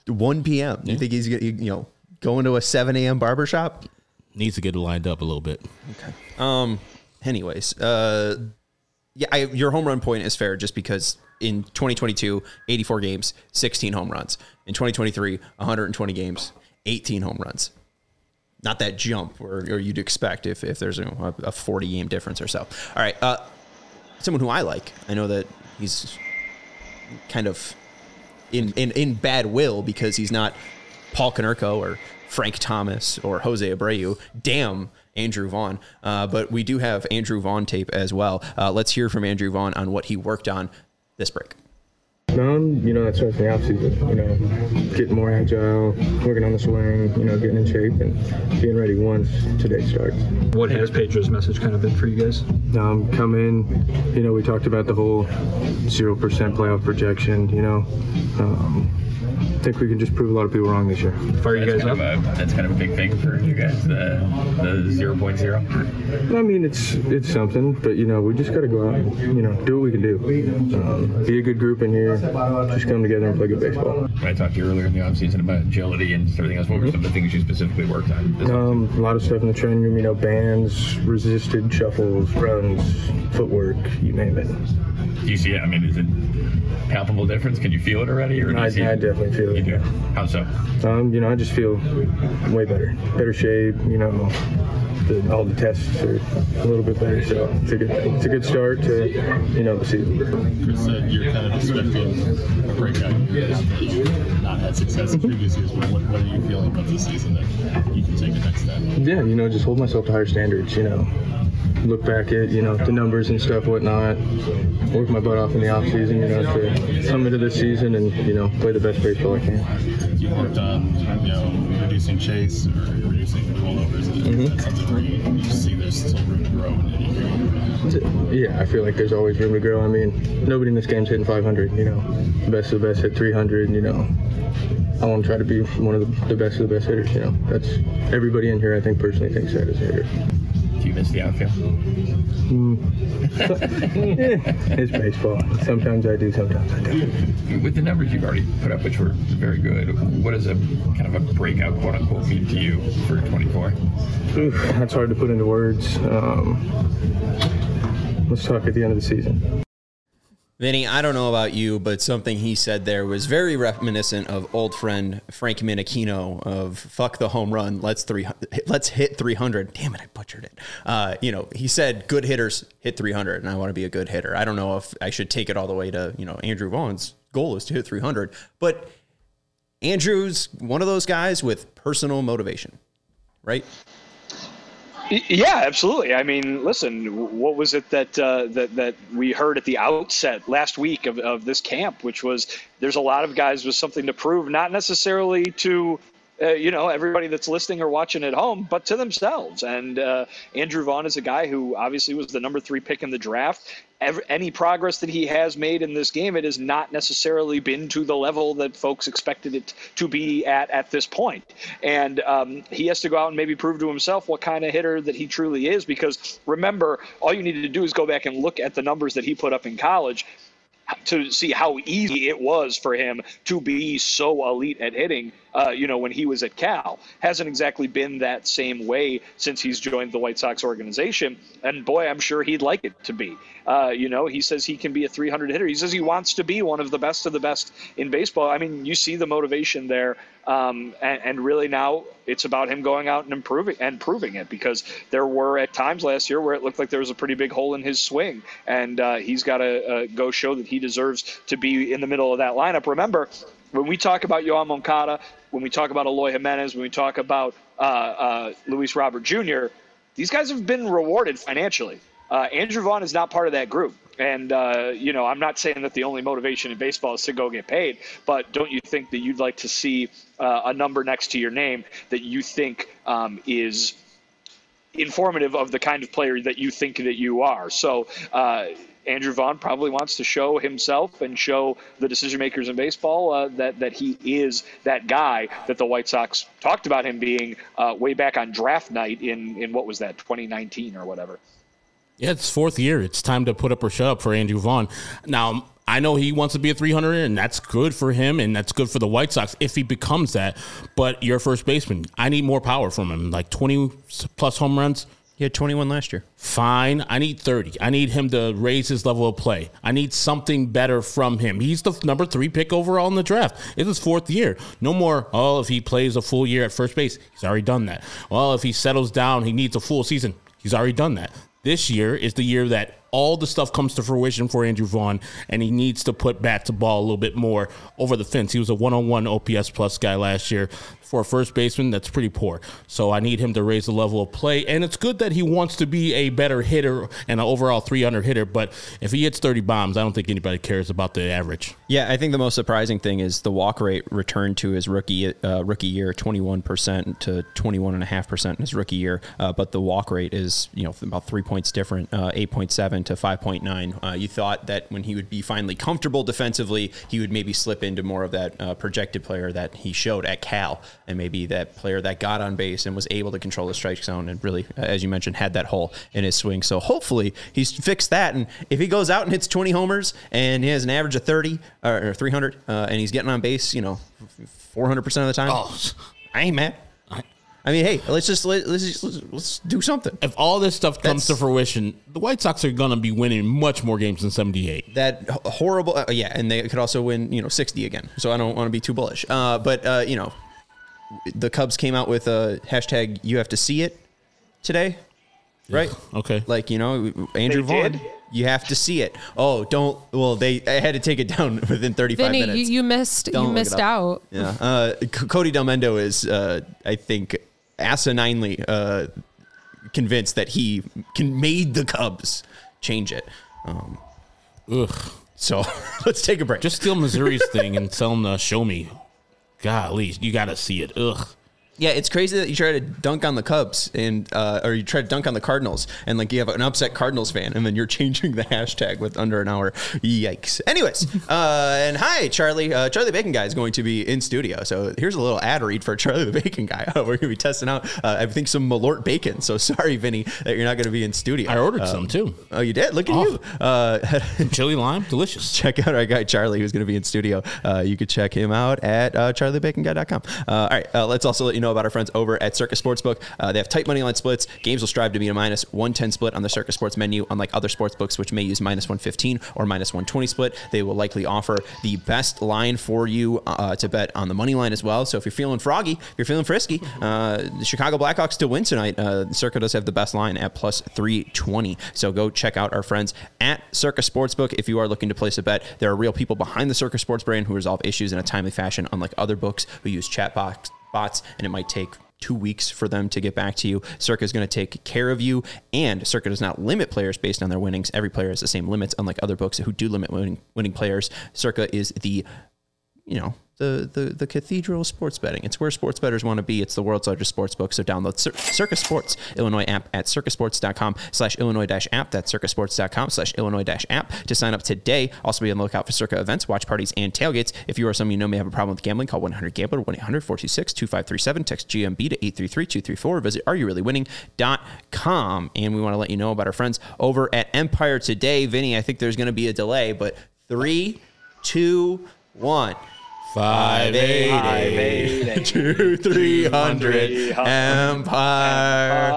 1 p.m. Yeah. You think he's you know going to a 7 a.m. barber shop? Needs to get it lined up a little bit. Okay. Um. Anyways, uh, yeah, I, your home run point is fair just because in 2022, 84 games, 16 home runs. In 2023, 120 games, 18 home runs. Not that jump or, or you'd expect if, if there's a, a 40 game difference or so. All right. Uh, someone who I like. I know that he's kind of in in, in bad will because he's not Paul Konerko or Frank Thomas or Jose Abreu. Damn. Andrew Vaughn. Uh, but we do have Andrew Vaughn tape as well. Uh, let's hear from Andrew Vaughn on what he worked on this break. Um, you know, that starts in the off season. You know, getting more agile, working on the swing, you know, getting in shape and being ready once today starts. What has Pedro's message kind of been for you guys? Um, come in, you know, we talked about the whole zero percent playoff projection. You know, um, I think we can just prove a lot of people wrong this year. Fire you guys up. A, that's kind of a big thing for you guys, the the zero point zero. I mean, it's it's something, but you know, we just got to go out and you know do what we can do. Um, be a good group in here, just come together and play good baseball. I talked to you earlier in the offseason about agility and everything else. What were some of the things you specifically worked on? Um, a lot of stuff in the training room. You know, bands, resisted shuffles, runs, footwork, you name it. Do you see it? I mean, is it palpable difference? Can you feel it already? Or I, I definitely feel it. You do? How so? Um, you know, I just feel way better. Better shape, you know, the, all the tests are a little bit better. So it's a good, it's a good start to, you know, the season. Chris said you're kind of expecting a breakout. You've not had success in previous years, but what, what are you feeling about this season that you can take the next step? Yeah, you know, just hold myself to higher standards, you know look back at you know the numbers and stuff, whatnot. Work my butt off in the off season, you know, to come into this season and you know play the best baseball I. You worked on you know reducing chase or reducing rollovers. Mm-hmm. That's something where you, you see there's still room to grow. Yeah, I feel like there's always room to grow. I mean, nobody in this game's hitting 500. You know, the best of the best hit 300. You know, I want to try to be one of the, best of the best hitters. You know, that's everybody in here. I think personally thinks that as a hitter. Do you miss the outfield? Mm. it's baseball. Sometimes I do, sometimes I don't. With the numbers you've already put up, which were very good, what does a kind of a breakout, quote unquote, mean to you for 24? Oof, that's hard to put into words. Um, let's talk at the end of the season. Vinny, I don't know about you, but something he said there was very reminiscent of old friend Frank Menechino of "fuck the home run, let's three, let's hit 300." Damn it, I butchered it. Uh, you know, he said good hitters hit 300, and I want to be a good hitter. I don't know if I should take it all the way to you know Andrew Vaughn's goal is to hit 300, but Andrew's one of those guys with personal motivation, right? Yeah, absolutely. I mean, listen, what was it that uh, that that we heard at the outset last week of, of this camp, which was there's a lot of guys with something to prove, not necessarily to uh, you know, everybody that's listening or watching at home, but to themselves. And uh, Andrew Vaughn is a guy who obviously was the number three pick in the draft. Every, any progress that he has made in this game, it has not necessarily been to the level that folks expected it to be at at this point. And um, he has to go out and maybe prove to himself what kind of hitter that he truly is. Because remember, all you need to do is go back and look at the numbers that he put up in college to see how easy it was for him to be so elite at hitting uh, you know, when he was at Cal. Hasn't exactly been that same way since he's joined the White Sox organization. And boy, I'm sure he'd like it to be. Uh, you know, he says he can be a 300 hitter. He says he wants to be one of the best of the best in baseball. I mean, you see the motivation there. Um, and, and, really now it's about him going out and improving and proving it because there were at times last year where it looked like there was a pretty big hole in his swing. And uh, he's got to uh, go show that he deserves to be in the middle of that lineup. Remember, when we talk about Yoan Moncada, when we talk about Eloy Jimenez, when we talk about uh, uh, Luis Robert Jr., these guys have been rewarded financially. Uh, Andrew Vaughn is not part of that group. And, uh, you know, I'm not saying that the only motivation in baseball is to go get paid, but don't you think that you'd like to see uh, a number next to your name that you think um, is informative of the kind of player that you think that you are? So, uh, Andrew Vaughn probably wants to show himself and show the decision makers in baseball uh, that that he is that guy that the White Sox talked about him being uh, way back on draft night in in what was that 2019 or whatever. Yeah, it's fourth year. It's time to put up or shut up for Andrew Vaughn. Now, I know he wants to be a 300, and that's good for him, and that's good for the White Sox if he becomes that. But your first baseman, I need more power from him, like 20 plus home runs he had 21 last year. Fine. I need 30. I need him to raise his level of play. I need something better from him. He's the number three pick overall in the draft. It's his fourth year. No more, oh, if he plays a full year at first base, he's already done that. Well, if he settles down, he needs a full season. He's already done that. This year is the year that all the stuff comes to fruition for Andrew Vaughn, and he needs to put bat to ball a little bit more over the fence. He was a one on one OPS plus guy last year. For a first baseman, that's pretty poor. So I need him to raise the level of play. And it's good that he wants to be a better hitter and an overall 300 hitter. But if he hits 30 bombs, I don't think anybody cares about the average. Yeah, I think the most surprising thing is the walk rate returned to his rookie uh, rookie year, 21% to 21.5% in his rookie year. Uh, but the walk rate is, you know, about three points different, uh, 8.7 to 5.9. Uh, you thought that when he would be finally comfortable defensively, he would maybe slip into more of that uh, projected player that he showed at Cal and maybe that player that got on base and was able to control the strike zone and really, as you mentioned, had that hole in his swing. So hopefully he's fixed that. And if he goes out and hits 20 homers and he has an average of 30 or 300 uh, and he's getting on base, you know, 400% of the time, oh. I ain't mad. I mean, hey, let's just let, us just, let's, let's, do something. If all this stuff comes That's, to fruition, the White Sox are going to be winning much more games than seventy eight. That horrible, uh, yeah, and they could also win, you know, sixty again. So I don't want to be too bullish. Uh, but uh, you know, the Cubs came out with a hashtag you have to see it today, right? Yeah, okay. Like, you know, Andrew they Vaughn. Did? You have to see it. Oh, don't. Well, they I had to take it down within 35 Vinny, minutes. You, you missed. Don't you missed out. Yeah. Uh, C- Cody Delmendo is, uh, I think, asininely uh, convinced that he can made the Cubs change it. Um, Ugh. So let's take a break. Just steal Missouri's thing and tell them to show me golly, you got to see it. Ugh. Yeah, it's crazy that you try to dunk on the Cubs and uh, or you try to dunk on the Cardinals and like you have an upset Cardinals fan and then you're changing the hashtag with under an hour. Yikes. Anyways, uh, and hi Charlie. Uh, Charlie Bacon guy is going to be in studio. So here's a little ad read for Charlie the Bacon guy. We're going to be testing out uh, I think some Malort bacon. So sorry, Vinny, that you're not going to be in studio. I ordered um, some too. Oh, you did? Look at oh. you. Uh, Chili lime, delicious. Check out our guy Charlie who's going to be in studio. Uh, you could check him out at uh, charliebaconguy.com. all right, let's also let you know about our friends over at Circa Sportsbook. Uh, they have tight money line splits. Games will strive to be a minus 110 split on the Circa Sports menu, unlike other sports books, which may use minus 115 or minus 120 split. They will likely offer the best line for you uh, to bet on the money line as well. So if you're feeling froggy, if you're feeling frisky, uh, the Chicago Blackhawks to win tonight. Uh, Circa does have the best line at plus 320. So go check out our friends at Circa Sportsbook if you are looking to place a bet. There are real people behind the Circa Sports brand who resolve issues in a timely fashion, unlike other books who use chat box bots, and it might take two weeks for them to get back to you. Circa is going to take care of you, and Circa does not limit players based on their winnings. Every player has the same limits, unlike other books who do limit winning, winning players. Circa is the, you know, the, the, the cathedral sports betting. It's where sports bettors want to be. It's the world's largest sports book. So download Cir- Circa Sports Illinois app at circasports.com slash Illinois dash app. That's circasports.com slash Illinois dash app to sign up today. Also be on the lookout for Circa events, watch parties, and tailgates. If you or someone you know may have a problem with gambling, call 1-800-GAMBLER, 1-800-426-2537. Text GMB to 833-234. Visit areyourreallywinning.com. And we want to let you know about our friends over at Empire today. Vinny, I think there's going to be a delay, but three, two, one. Five, eight, eight, two, three hundred. Empire.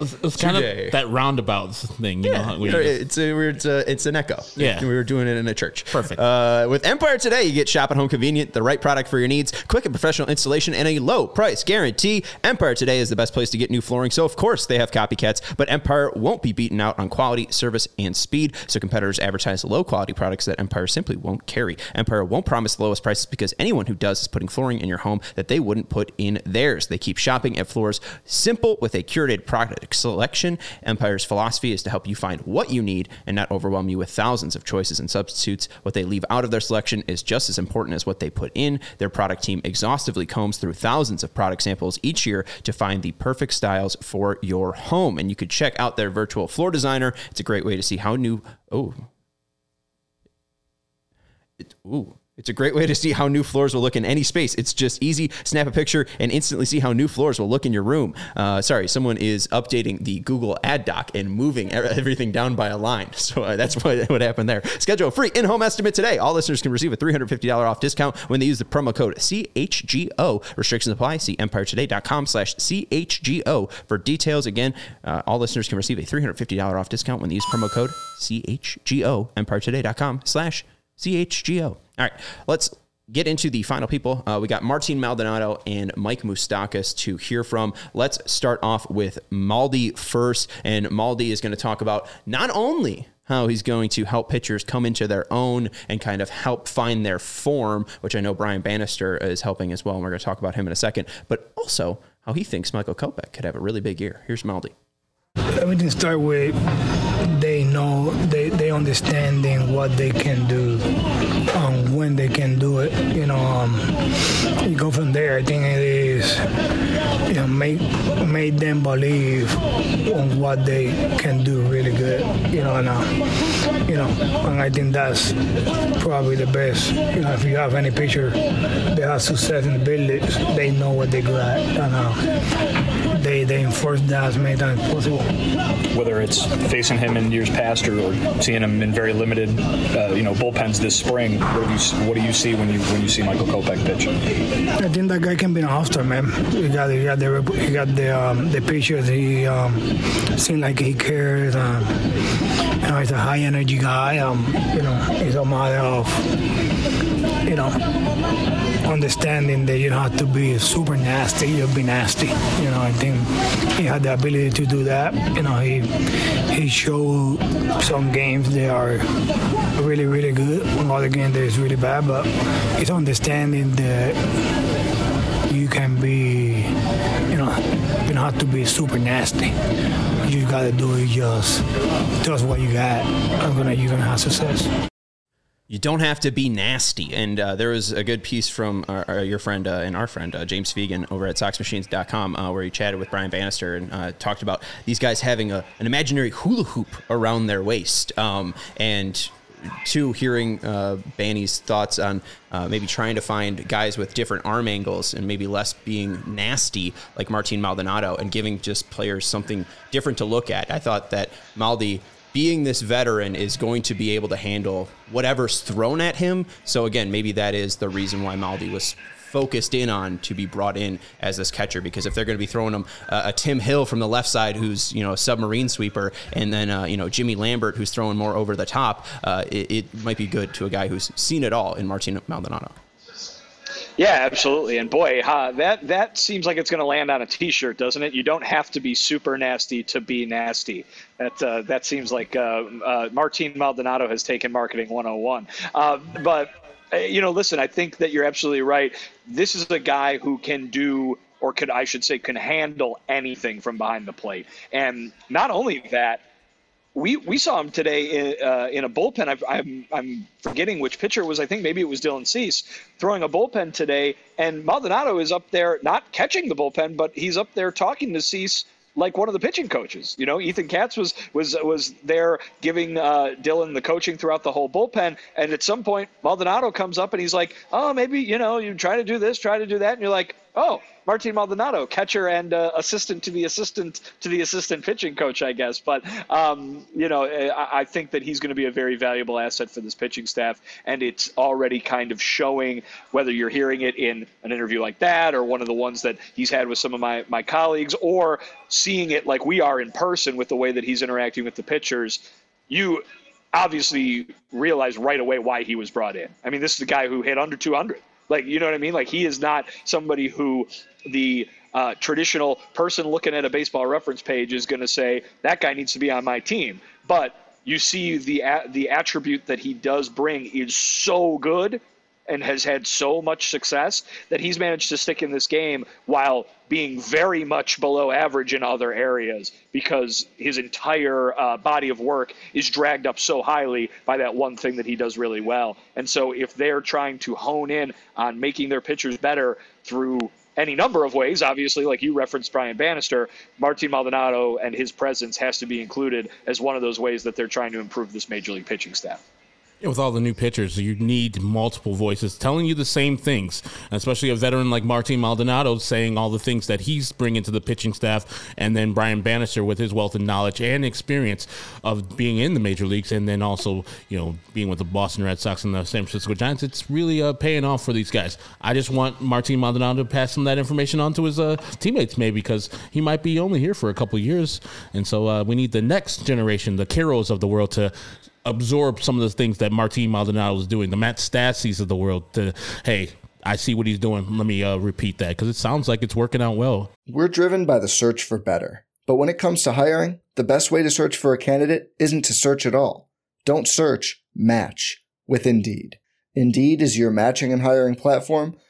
It's, it's kind of that roundabout thing, you know. You know, it's a it's a it's an echo. Yeah. we were doing it in a church. Perfect. Uh, with Empire today, you get shop at home convenient, the right product for your needs, quick and professional installation, and a low price guarantee. Empire today is the best place to get new flooring. So of course they have copycats, but Empire won't be beaten out on quality, service, and speed. So competitors advertise low quality products that Empire simply won't carry. Empire won't promise the lowest prices because anyone who does is putting flooring in your home that they wouldn't put in theirs. They keep shopping at floors simple with a curated product selection. Empire's philosophy is to help you find what you need and not overwhelm you with thousands of choices and substitutes. What they leave out of their selection is just as important as what they put in. Their product team exhaustively combs through thousands of product samples each year to find the perfect styles for your home. And you could check out their virtual floor designer. It's a great way to see how new. Oh, it, ooh. It's a great way to see how new floors will look in any space. It's just easy. Snap a picture and instantly see how new floors will look in your room. Uh, sorry, someone is updating the Google ad doc and moving everything down by a line. So uh, that's what, what happened there. Schedule a free in-home estimate today. All listeners can receive a $350 off discount when they use the promo code CHGO. Restrictions apply. See empiretoday.com slash CHGO for details. Again, uh, all listeners can receive a $350 off discount when they use promo code CHGO. empiretoday.com slash CHGO. All right, let's get into the final people. Uh, we got Martin Maldonado and Mike Moustakas to hear from. Let's start off with Maldi first. And Maldi is going to talk about not only how he's going to help pitchers come into their own and kind of help find their form, which I know Brian Bannister is helping as well. And we're going to talk about him in a second, but also how he thinks Michael Kopech could have a really big year. Here's Maldi. Everything start with they know they they understanding what they can do, when they can do it. You know, um, you go from there. I think it is, you know, make make them believe on what they can do really good. You know, and uh, you know, and I think that's probably the best. You know, if you have any pitcher that has success in the big leagues, they know what they good at, and uh, they they enforce that as many times as possible. Whether it's facing him in years past or, or seeing him in very limited, uh, you know, bullpens this spring, what do you what do you see when you when you see Michael Kopech pitch? I think that guy can be an all-star, man. He got, he got the, he got the, um, the pictures. He um, seemed like he cares. Um, you know, he's a high-energy guy. Um, you know, he's a model of, you know, understanding that you don't have to be super nasty. You'll be nasty. You know, I think he had the ability to do that. You know, he he showed some games that are really, really good. One other game that is really bad, but it's understanding that you can be, you know, you don't have to be super nasty. You gotta do it just, just what you got. I'm gonna, you're gonna have success. You don't have to be nasty. And uh, there was a good piece from our, our, your friend uh, and our friend, uh, James Fegan, over at SoxMachines.com, uh, where he chatted with Brian Bannister and uh, talked about these guys having a, an imaginary hula hoop around their waist. Um, and two, hearing uh, Banny's thoughts on maybe trying to find guys with different arm angles and maybe less being nasty like Martin Maldonado and giving just players something different to look at. I thought that Maldi being this veteran is going to be able to handle whatever's thrown at him. So again, maybe that is the reason why Maldi was focused in on to be brought in as this catcher because if they're going to be throwing him uh, a Tim Hill from the left side who's you know a submarine sweeper and then uh, you know Jimmy Lambert who's throwing more over the top, uh, it, it might be good to a guy who's seen it all in Martin Maldonado. Yeah, absolutely. And boy, huh, that that seems like it's going to land on a T-shirt, doesn't it? You don't have to be super nasty to be nasty. That uh, that seems like uh, uh, Martin Maldonado has taken marketing 101. Uh, but uh, you know, listen, I think that you're absolutely right. This is a guy who can do, or could I should say, can handle anything from behind the plate. And not only that, we we saw him today in, uh, in a bullpen. i am I'm, I'm forgetting which pitcher was. I think maybe it was Dylan Cease throwing a bullpen today, and Maldonado is up there not catching the bullpen, but he's up there talking to Cease like one of the pitching coaches. You know, Ethan Katz was was was there giving uh, Dylan the coaching throughout the whole bullpen, and at some point Maldonado comes up and he's like, "Oh, maybe you know you try to do this, try to do that," and you're like, "Oh, Martin Maldonado, catcher and uh, assistant to the assistant to the assistant pitching coach, I guess. But um, you know, I, I, think that he's going to be a very valuable asset for this pitching staff, and it's already kind of showing. Whether you're hearing it in an interview like that, or one of the ones that he's had with some of my my colleagues, or seeing it like we are in person with the way that he's interacting with the pitchers, you obviously realize right away why he was brought in. I mean, this is a guy who hit under 200. Like, you know what I mean? Like, he is not somebody who the uh, traditional person looking at a baseball reference page is going to say that guy needs to be on my team. But you see the the attribute that he does bring is so good and has had so much success that he's managed to stick in this game while being very much below average in other areas because his entire uh, body of work is dragged up so highly by that one thing that he does really well. And so if they're trying to hone in on making their pitchers better through any number of ways. Obviously, like you referenced Brian Bannister, Martin Maldonado and his presence has to be included as one of those ways that they're trying to improve this major league pitching staff with all the new pitchers, you need multiple voices telling you the same things, especially a veteran like Martin Maldonado saying all the things that he's bringing to the pitching staff, and then Brian Bannister with his wealth of knowledge and experience of being in the major leagues, and then also you know being with the Boston Red Sox and the San Francisco Giants. It's really uh, paying off for these guys. I just want Martin Maldonado to pass some of that information on to his uh, teammates, maybe because he might be only here for a couple years, and so uh, we need the next generation, the Carols of the world, to absorb some of the things that Martin Maldonado is doing, the Max Stassis of the world. To hey, I see what he's doing. Let me uh, repeat that because it sounds like it's working out well. We're driven by the search for better, but when it comes to hiring, the best way to search for a candidate isn't to search at all. Don't search. Match with Indeed. Indeed is your matching and hiring platform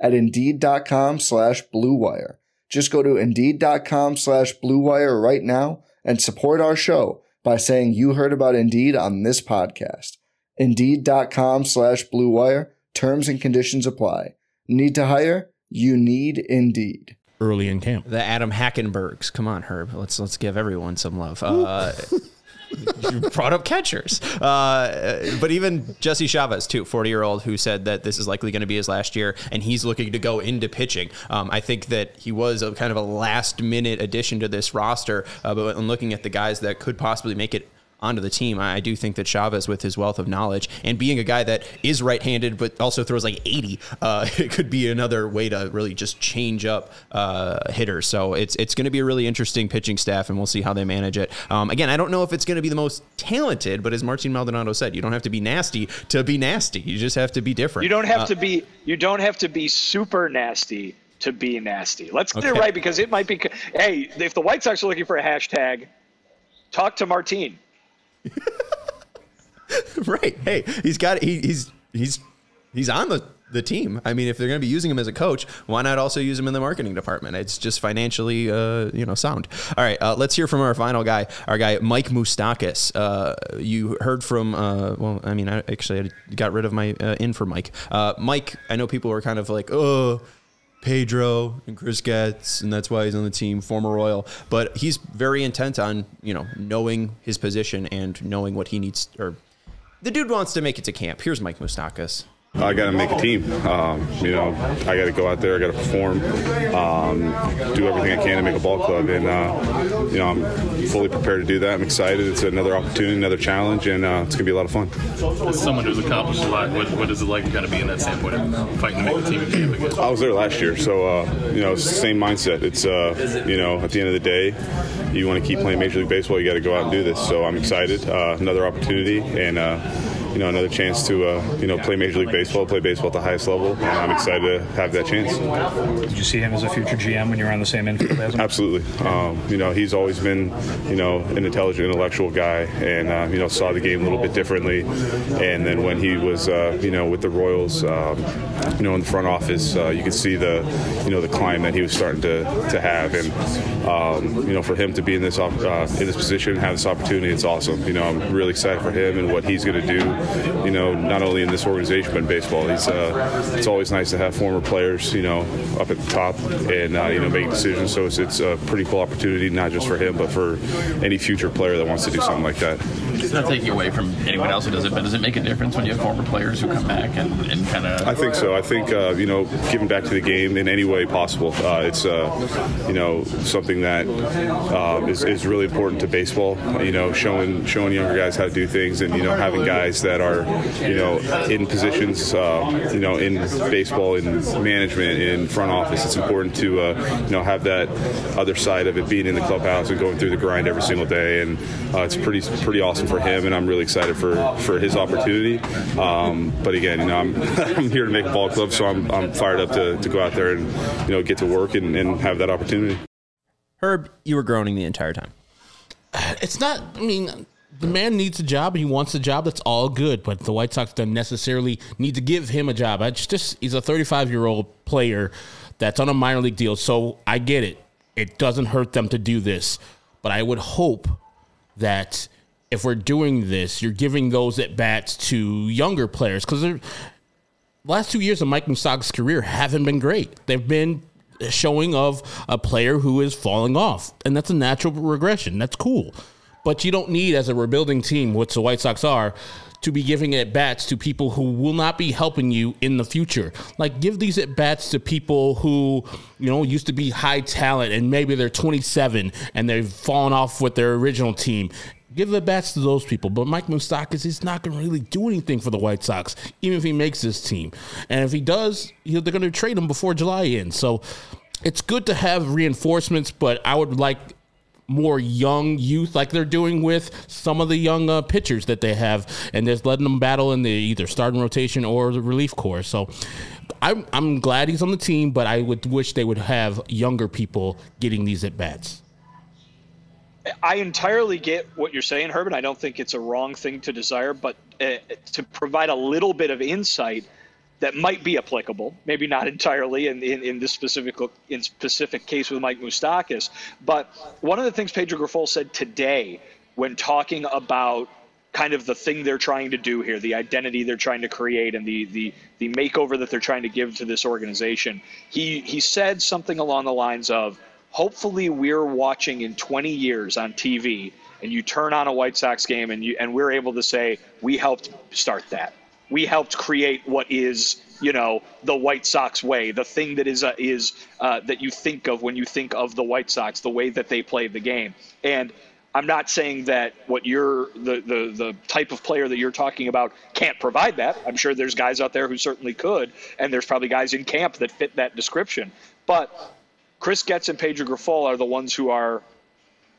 at Indeed.com slash BlueWire. Just go to Indeed.com slash BlueWire right now and support our show by saying you heard about Indeed on this podcast. Indeed.com slash BlueWire. Terms and conditions apply. Need to hire? You need Indeed early in camp. The Adam Hackenbergs. Come on, Herb. Let's let's give everyone some love. Uh, you brought up catchers, uh, but even Jesse Chavez, too, forty year old, who said that this is likely going to be his last year, and he's looking to go into pitching. Um, I think that he was a kind of a last minute addition to this roster, uh, but when looking at the guys that could possibly make it onto the team. I do think that Chavez, with his wealth of knowledge and being a guy that is right-handed but also throws like 80, uh, it could be another way to really just change up uh, hitters. So it's it's going to be a really interesting pitching staff, and we'll see how they manage it. Um, again, I don't know if it's going to be the most talented, but as Martin Maldonado said, you don't have to be nasty to be nasty. You just have to be different. You don't have uh, to be you don't have to be super nasty to be nasty. Let's get okay. it right because it might be. Hey, if the White Sox are looking for a hashtag, talk to Martine. right. Hey, he's got he, he's he's he's on the the team. I mean, if they're going to be using him as a coach, why not also use him in the marketing department? It's just financially, uh, you know, sound. All right, uh, let's hear from our final guy, our guy Mike Moustakas. Uh, you heard from, uh, well, I mean, I actually I got rid of my uh, in for Mike. Uh, Mike, I know people were kind of like, oh, Pedro and Chris Getz, and that's why he's on the team, former Royal. But he's very intent on, you know, knowing his position and knowing what he needs. Or the dude wants to make it to camp. Here's Mike Moustakas. I got to make a team. Um, you know, I got to go out there. I got to perform, um, do everything I can to make a ball club, and uh, you know, I'm fully prepared to do that. I'm excited. It's another opportunity, another challenge, and uh, it's gonna be a lot of fun. As someone who's accomplished a lot, what, what is it like kind of be in that standpoint of fighting to make the team again? I was there last year, so uh, you know, same mindset. It's uh, you know, at the end of the day, you want to keep playing Major League Baseball. You got to go out and do this. So I'm excited. Uh, another opportunity, and uh, you know, another chance to uh, you know play Major League Baseball, play baseball at the highest level, and I'm excited to have that chance. Did you see him as a future GM when you were on the same infield as him? Absolutely. Um, you know, he's always been you know an intelligent, intellectual guy, and uh, you know saw the game a little bit differently. And then when he was uh, you know with the Royals, um, you know in the front office, uh, you could see the you know the climb that he was starting to, to have, and um, you know for him to be in this uh, in this position, have this opportunity, it's awesome. You know, I'm really excited for him and what he's going to do you know, not only in this organization but in baseball. He's uh, it's always nice to have former players, you know, up at the top and uh, you know making decisions. So it's, it's a pretty cool opportunity, not just for him but for any future player that wants to do something like that. Not taking away from anyone else who does it, but does it make a difference when you have former players who come back and, and kind of? I think so. I think uh, you know, giving back to the game in any way possible. Uh, it's uh, you know something that uh, is, is really important to baseball. You know, showing showing younger guys how to do things, and you know, having guys that are you know in positions, uh, you know, in baseball, in management, in front office. It's important to uh, you know have that other side of it, being in the clubhouse and going through the grind every single day, and it's pretty pretty awesome for him, and I'm really excited for for his opportunity. Um, but again, you know, I'm I'm here to make a ball club, so I'm I'm fired up to, to go out there and you know get to work and, and have that opportunity. Herb, you were groaning the entire time. It's not. I mean, the man needs a job. He wants a job. That's all good. But the White Sox don't necessarily need to give him a job. I just, just he's a 35 year old player that's on a minor league deal. So I get it. It doesn't hurt them to do this. But I would hope that if we're doing this, you're giving those at bats to younger players because the last two years of Mike Moustakas' career haven't been great. They've been showing of a player who is falling off, and that's a natural regression. That's cool, but you don't need as a rebuilding team, which the White Sox are. To be giving at bats to people who will not be helping you in the future. Like, give these at bats to people who, you know, used to be high talent and maybe they're 27 and they've fallen off with their original team give the bats to those people. But Mike Moustakas is not going to really do anything for the White Sox, even if he makes this team. And if he does, they're going to trade him before July ends. So it's good to have reinforcements, but I would like more young youth like they're doing with some of the young uh, pitchers that they have and just letting them battle in the either starting rotation or the relief corps so I'm, I'm glad he's on the team but i would wish they would have younger people getting these at bats I entirely get what you're saying, Herbert. I don't think it's a wrong thing to desire, but uh, to provide a little bit of insight that might be applicable, maybe not entirely in, in, in this specific in specific case with Mike Moustakas, but one of the things Pedro Grifol said today when talking about kind of the thing they're trying to do here, the identity they're trying to create, and the the the makeover that they're trying to give to this organization, he he said something along the lines of hopefully we're watching in 20 years on TV and you turn on a White Sox game and you and we're able to say we helped start that. We helped create what is you know the White Sox way, the thing that is uh, is uh, that you think of when you think of the White Sox, the way that they play the game. And I'm not saying that what you're the, the the type of player that you're talking about can't provide that. I'm sure there's guys out there who certainly could, and there's probably guys in camp that fit that description. But Chris Getz and Pedro Grifol are the ones who are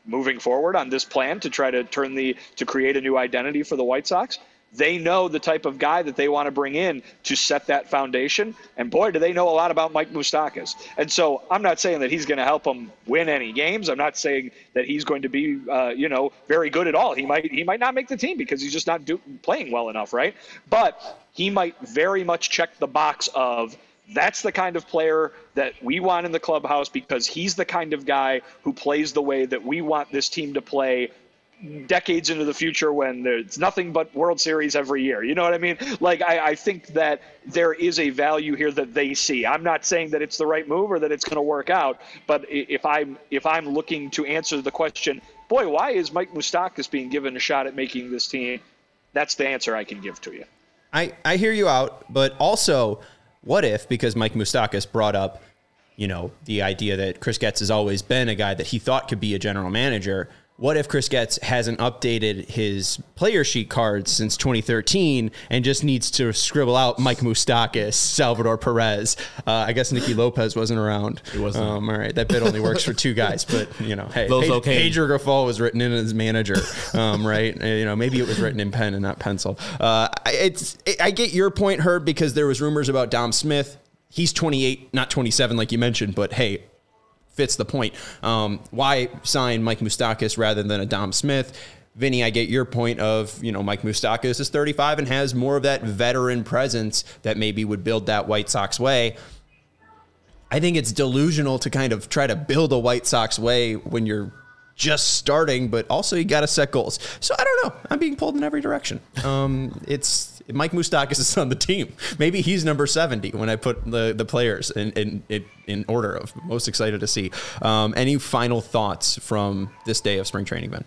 moving forward on this plan to try to turn the to create a new identity for the White Sox. They know the type of guy that they want to bring in to set that foundation. And boy, do they know a lot about Mike Moustakas. And so I'm not saying that he's going to help them win any games. I'm not saying that he's going to be, uh, you know, very good at all. He might he might not make the team because he's just not do, playing well enough, right? But he might very much check the box of that's the kind of player that we want in the clubhouse because he's the kind of guy who plays the way that we want this team to play decades into the future when there's nothing but World Series every year. You know what I mean? Like, I, I, think that there is a value here that they see. I'm not saying that it's the right move or that it's going to work out, but if I'm if I'm looking to answer the question, boy, why is Mike Moustakas being given a shot at making this team? That's the answer I can give to you. I, I hear you out, but also, what if, because Mike Moustakas brought up, you know, the idea that Chris Getz has always been a guy that he thought could be a general manager. What if Chris Getz hasn't updated his player sheet cards since 2013 and just needs to scribble out Mike Moustakas, Salvador Perez? Uh, I guess Nicky Lopez wasn't around. He wasn't. Um, all right, that bit only works for two guys, but you know, hey, Those Page- okay. Pedro Grifol was written in as manager, um, right? Uh, You know, maybe it was written in pen and not pencil. Uh, I- it's I get your point, Herb, because there was rumors about Dom Smith. He's 28, not 27, like you mentioned, but hey, fits the point. Um, why sign Mike Moustakas rather than a Dom Smith? Vinny, I get your point of, you know, Mike Moustakas is 35 and has more of that veteran presence that maybe would build that White Sox way. I think it's delusional to kind of try to build a White Sox way when you're just starting, but also you got to set goals. So I don't know. I'm being pulled in every direction. Um, it's Mike Moustakas is on the team. Maybe he's number 70 when I put the, the players in, in, in, in order of most excited to see. Um, any final thoughts from this day of spring training, Ben?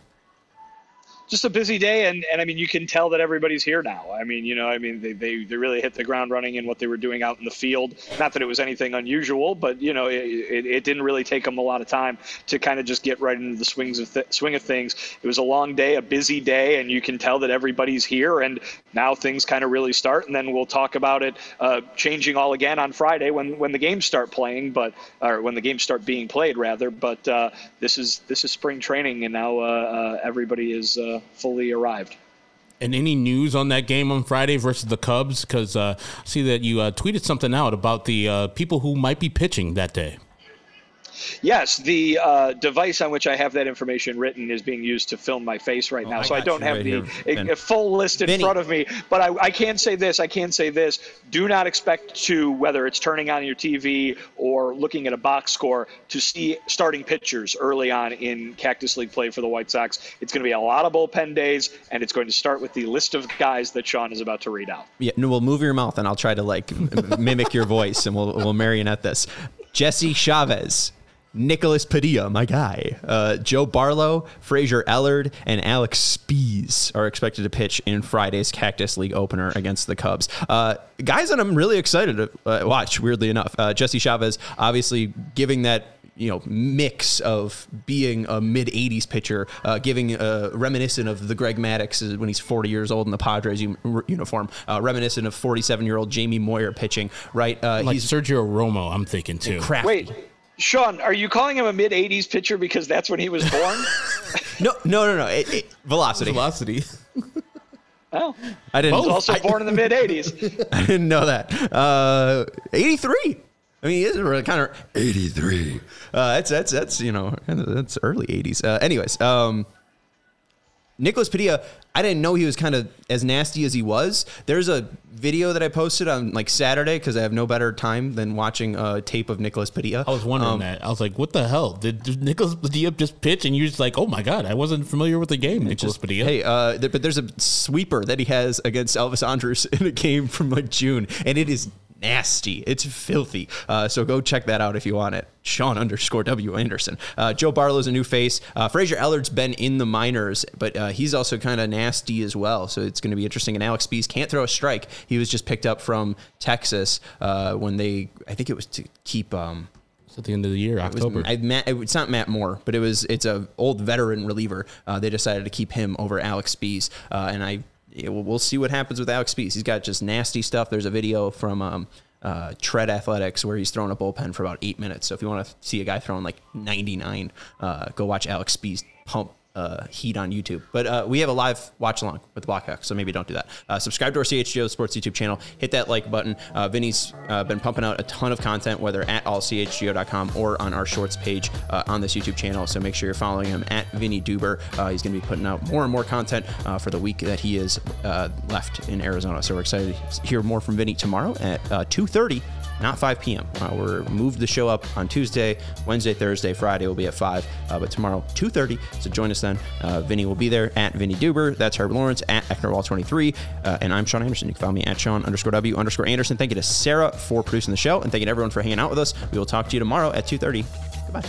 Just a busy day and, and I mean you can tell that everybody's here now. I mean, you know, I mean they, they, they really hit the ground running in what they were doing out in the field. Not that it was anything unusual, but you know, it, it, it didn't really take them a lot of time to kind of just get right into the swings of th- swing of things. It was a long day, a busy day, and you can tell that everybody's here and now things kind of really start and then we'll talk about it uh, changing all again on Friday when when the games start playing, but or when the games start being played rather, but uh, this is this is spring training and now uh, uh, everybody is fully arrived. And any news on that game on Friday versus the Cubs? Because uh, I see that you uh, tweeted something out about the uh, people who might be pitching that day. Yes, the uh, device on which I have that information written is being used to film my face right now, I so I don't have right the here, a, a full list in Vinnie. front of me. But I, I can say this: I can say this. Do not expect to, whether it's turning on your TV or looking at a box score, to see starting pitchers early on in Cactus League play for the White Sox. It's going to be a lot of bullpen days, and it's going to start with the list of guys that Sean is about to read out. Yeah, no, we'll move your mouth and I'll try to like mimic your voice and we'll, we'll marionette this. Jesse Chavez, Nicholas Padilla, my guy, uh, Joe Barlow, Fraser Ellard, and Alex Speas are expected to pitch in Friday's Cactus League opener against the Cubs. Uh, guys that I'm really excited to uh, watch, weirdly enough. Uh, Jesse Chavez, obviously giving that you know mix of being a mid 80s pitcher uh, giving uh, reminiscent of the Greg Maddux when he's 40 years old in the Padres u- uniform uh, reminiscent of 47 year old Jamie Moyer pitching right uh, Like he's Sergio Romo, I'm thinking too. crafty. Wait, Sean, are you calling him a mid '80s pitcher because that's when he was born? no no no no it, it- velocity velocity oh, I didn't know he was also I, born in the mid '80s. I didn't know that uh, 83 I mean, he is really kind of 83. Uh, that's that's that's you know that's early 80s. Uh, anyways, um, Nicholas Padilla, I didn't know he was kind of as nasty as he was. There's a video that I posted on like Saturday because I have no better time than watching a tape of Nicholas Padilla. I was wondering Um, that. I was like, what the hell? Did, did Nicholas Padilla just pitch? And you're just like, oh my God, I wasn't familiar with the game, Nicholas Padilla. Hey, uh, th- but there's a sweeper that he has against Elvis Andrus in a game from like June, and it is nasty. It's filthy. Uh, so go check that out if you want it. Sean underscore W Anderson. Uh, Joe Barlow's a new face. Uh, Fraser Ellard's been in the minors, but uh, he's also kind of nasty as well. So it's going to be interesting. And Alex Speas can't throw a strike. He was just picked up from Texas uh, when they, I think it was to keep. Um, It's at the end of the year, it was October. I, Matt, it's not Matt Moore, but it was it's a old veteran reliever. Uh, they decided to keep him over Alex Speas, uh, and I we'll see what happens with Alex Speas. He's got just nasty stuff. There's a video from um, uh, Tread Athletics where he's throwing a bullpen for about eight minutes. So if you want to see a guy throwing like 99, uh, go watch Alex Speas pump uh, heat on YouTube. But uh, we have a live watch along with the so maybe don't do that. Uh, subscribe to our CHGO Sports YouTube channel. Hit that like button. Uh, Vinnie's uh, been pumping out a ton of content, whether at allchgo.com or on our shorts page uh, on this YouTube channel. So make sure you're following him at Vinnie Duber. He's going to be putting out more and more content for the week that he is left in Arizona. So we're excited to hear more from Vinnie tomorrow at uh, 2:30 not 5 p.m. Uh, we're moved the show up on Tuesday, Wednesday, Thursday, Friday will be at 5, uh, but tomorrow 2:30. So join us then. Uh, Vinnie will be there at Vinnie Duber. That's Herb Lawrence at Ecknerwall23, uh, and I'm Sean Anderson. You can follow me at Sean underscore W underscore Anderson. Thank you to Sarah for producing the show, and thank you to everyone for hanging out with us. We will talk to you tomorrow at 2:30. Goodbye.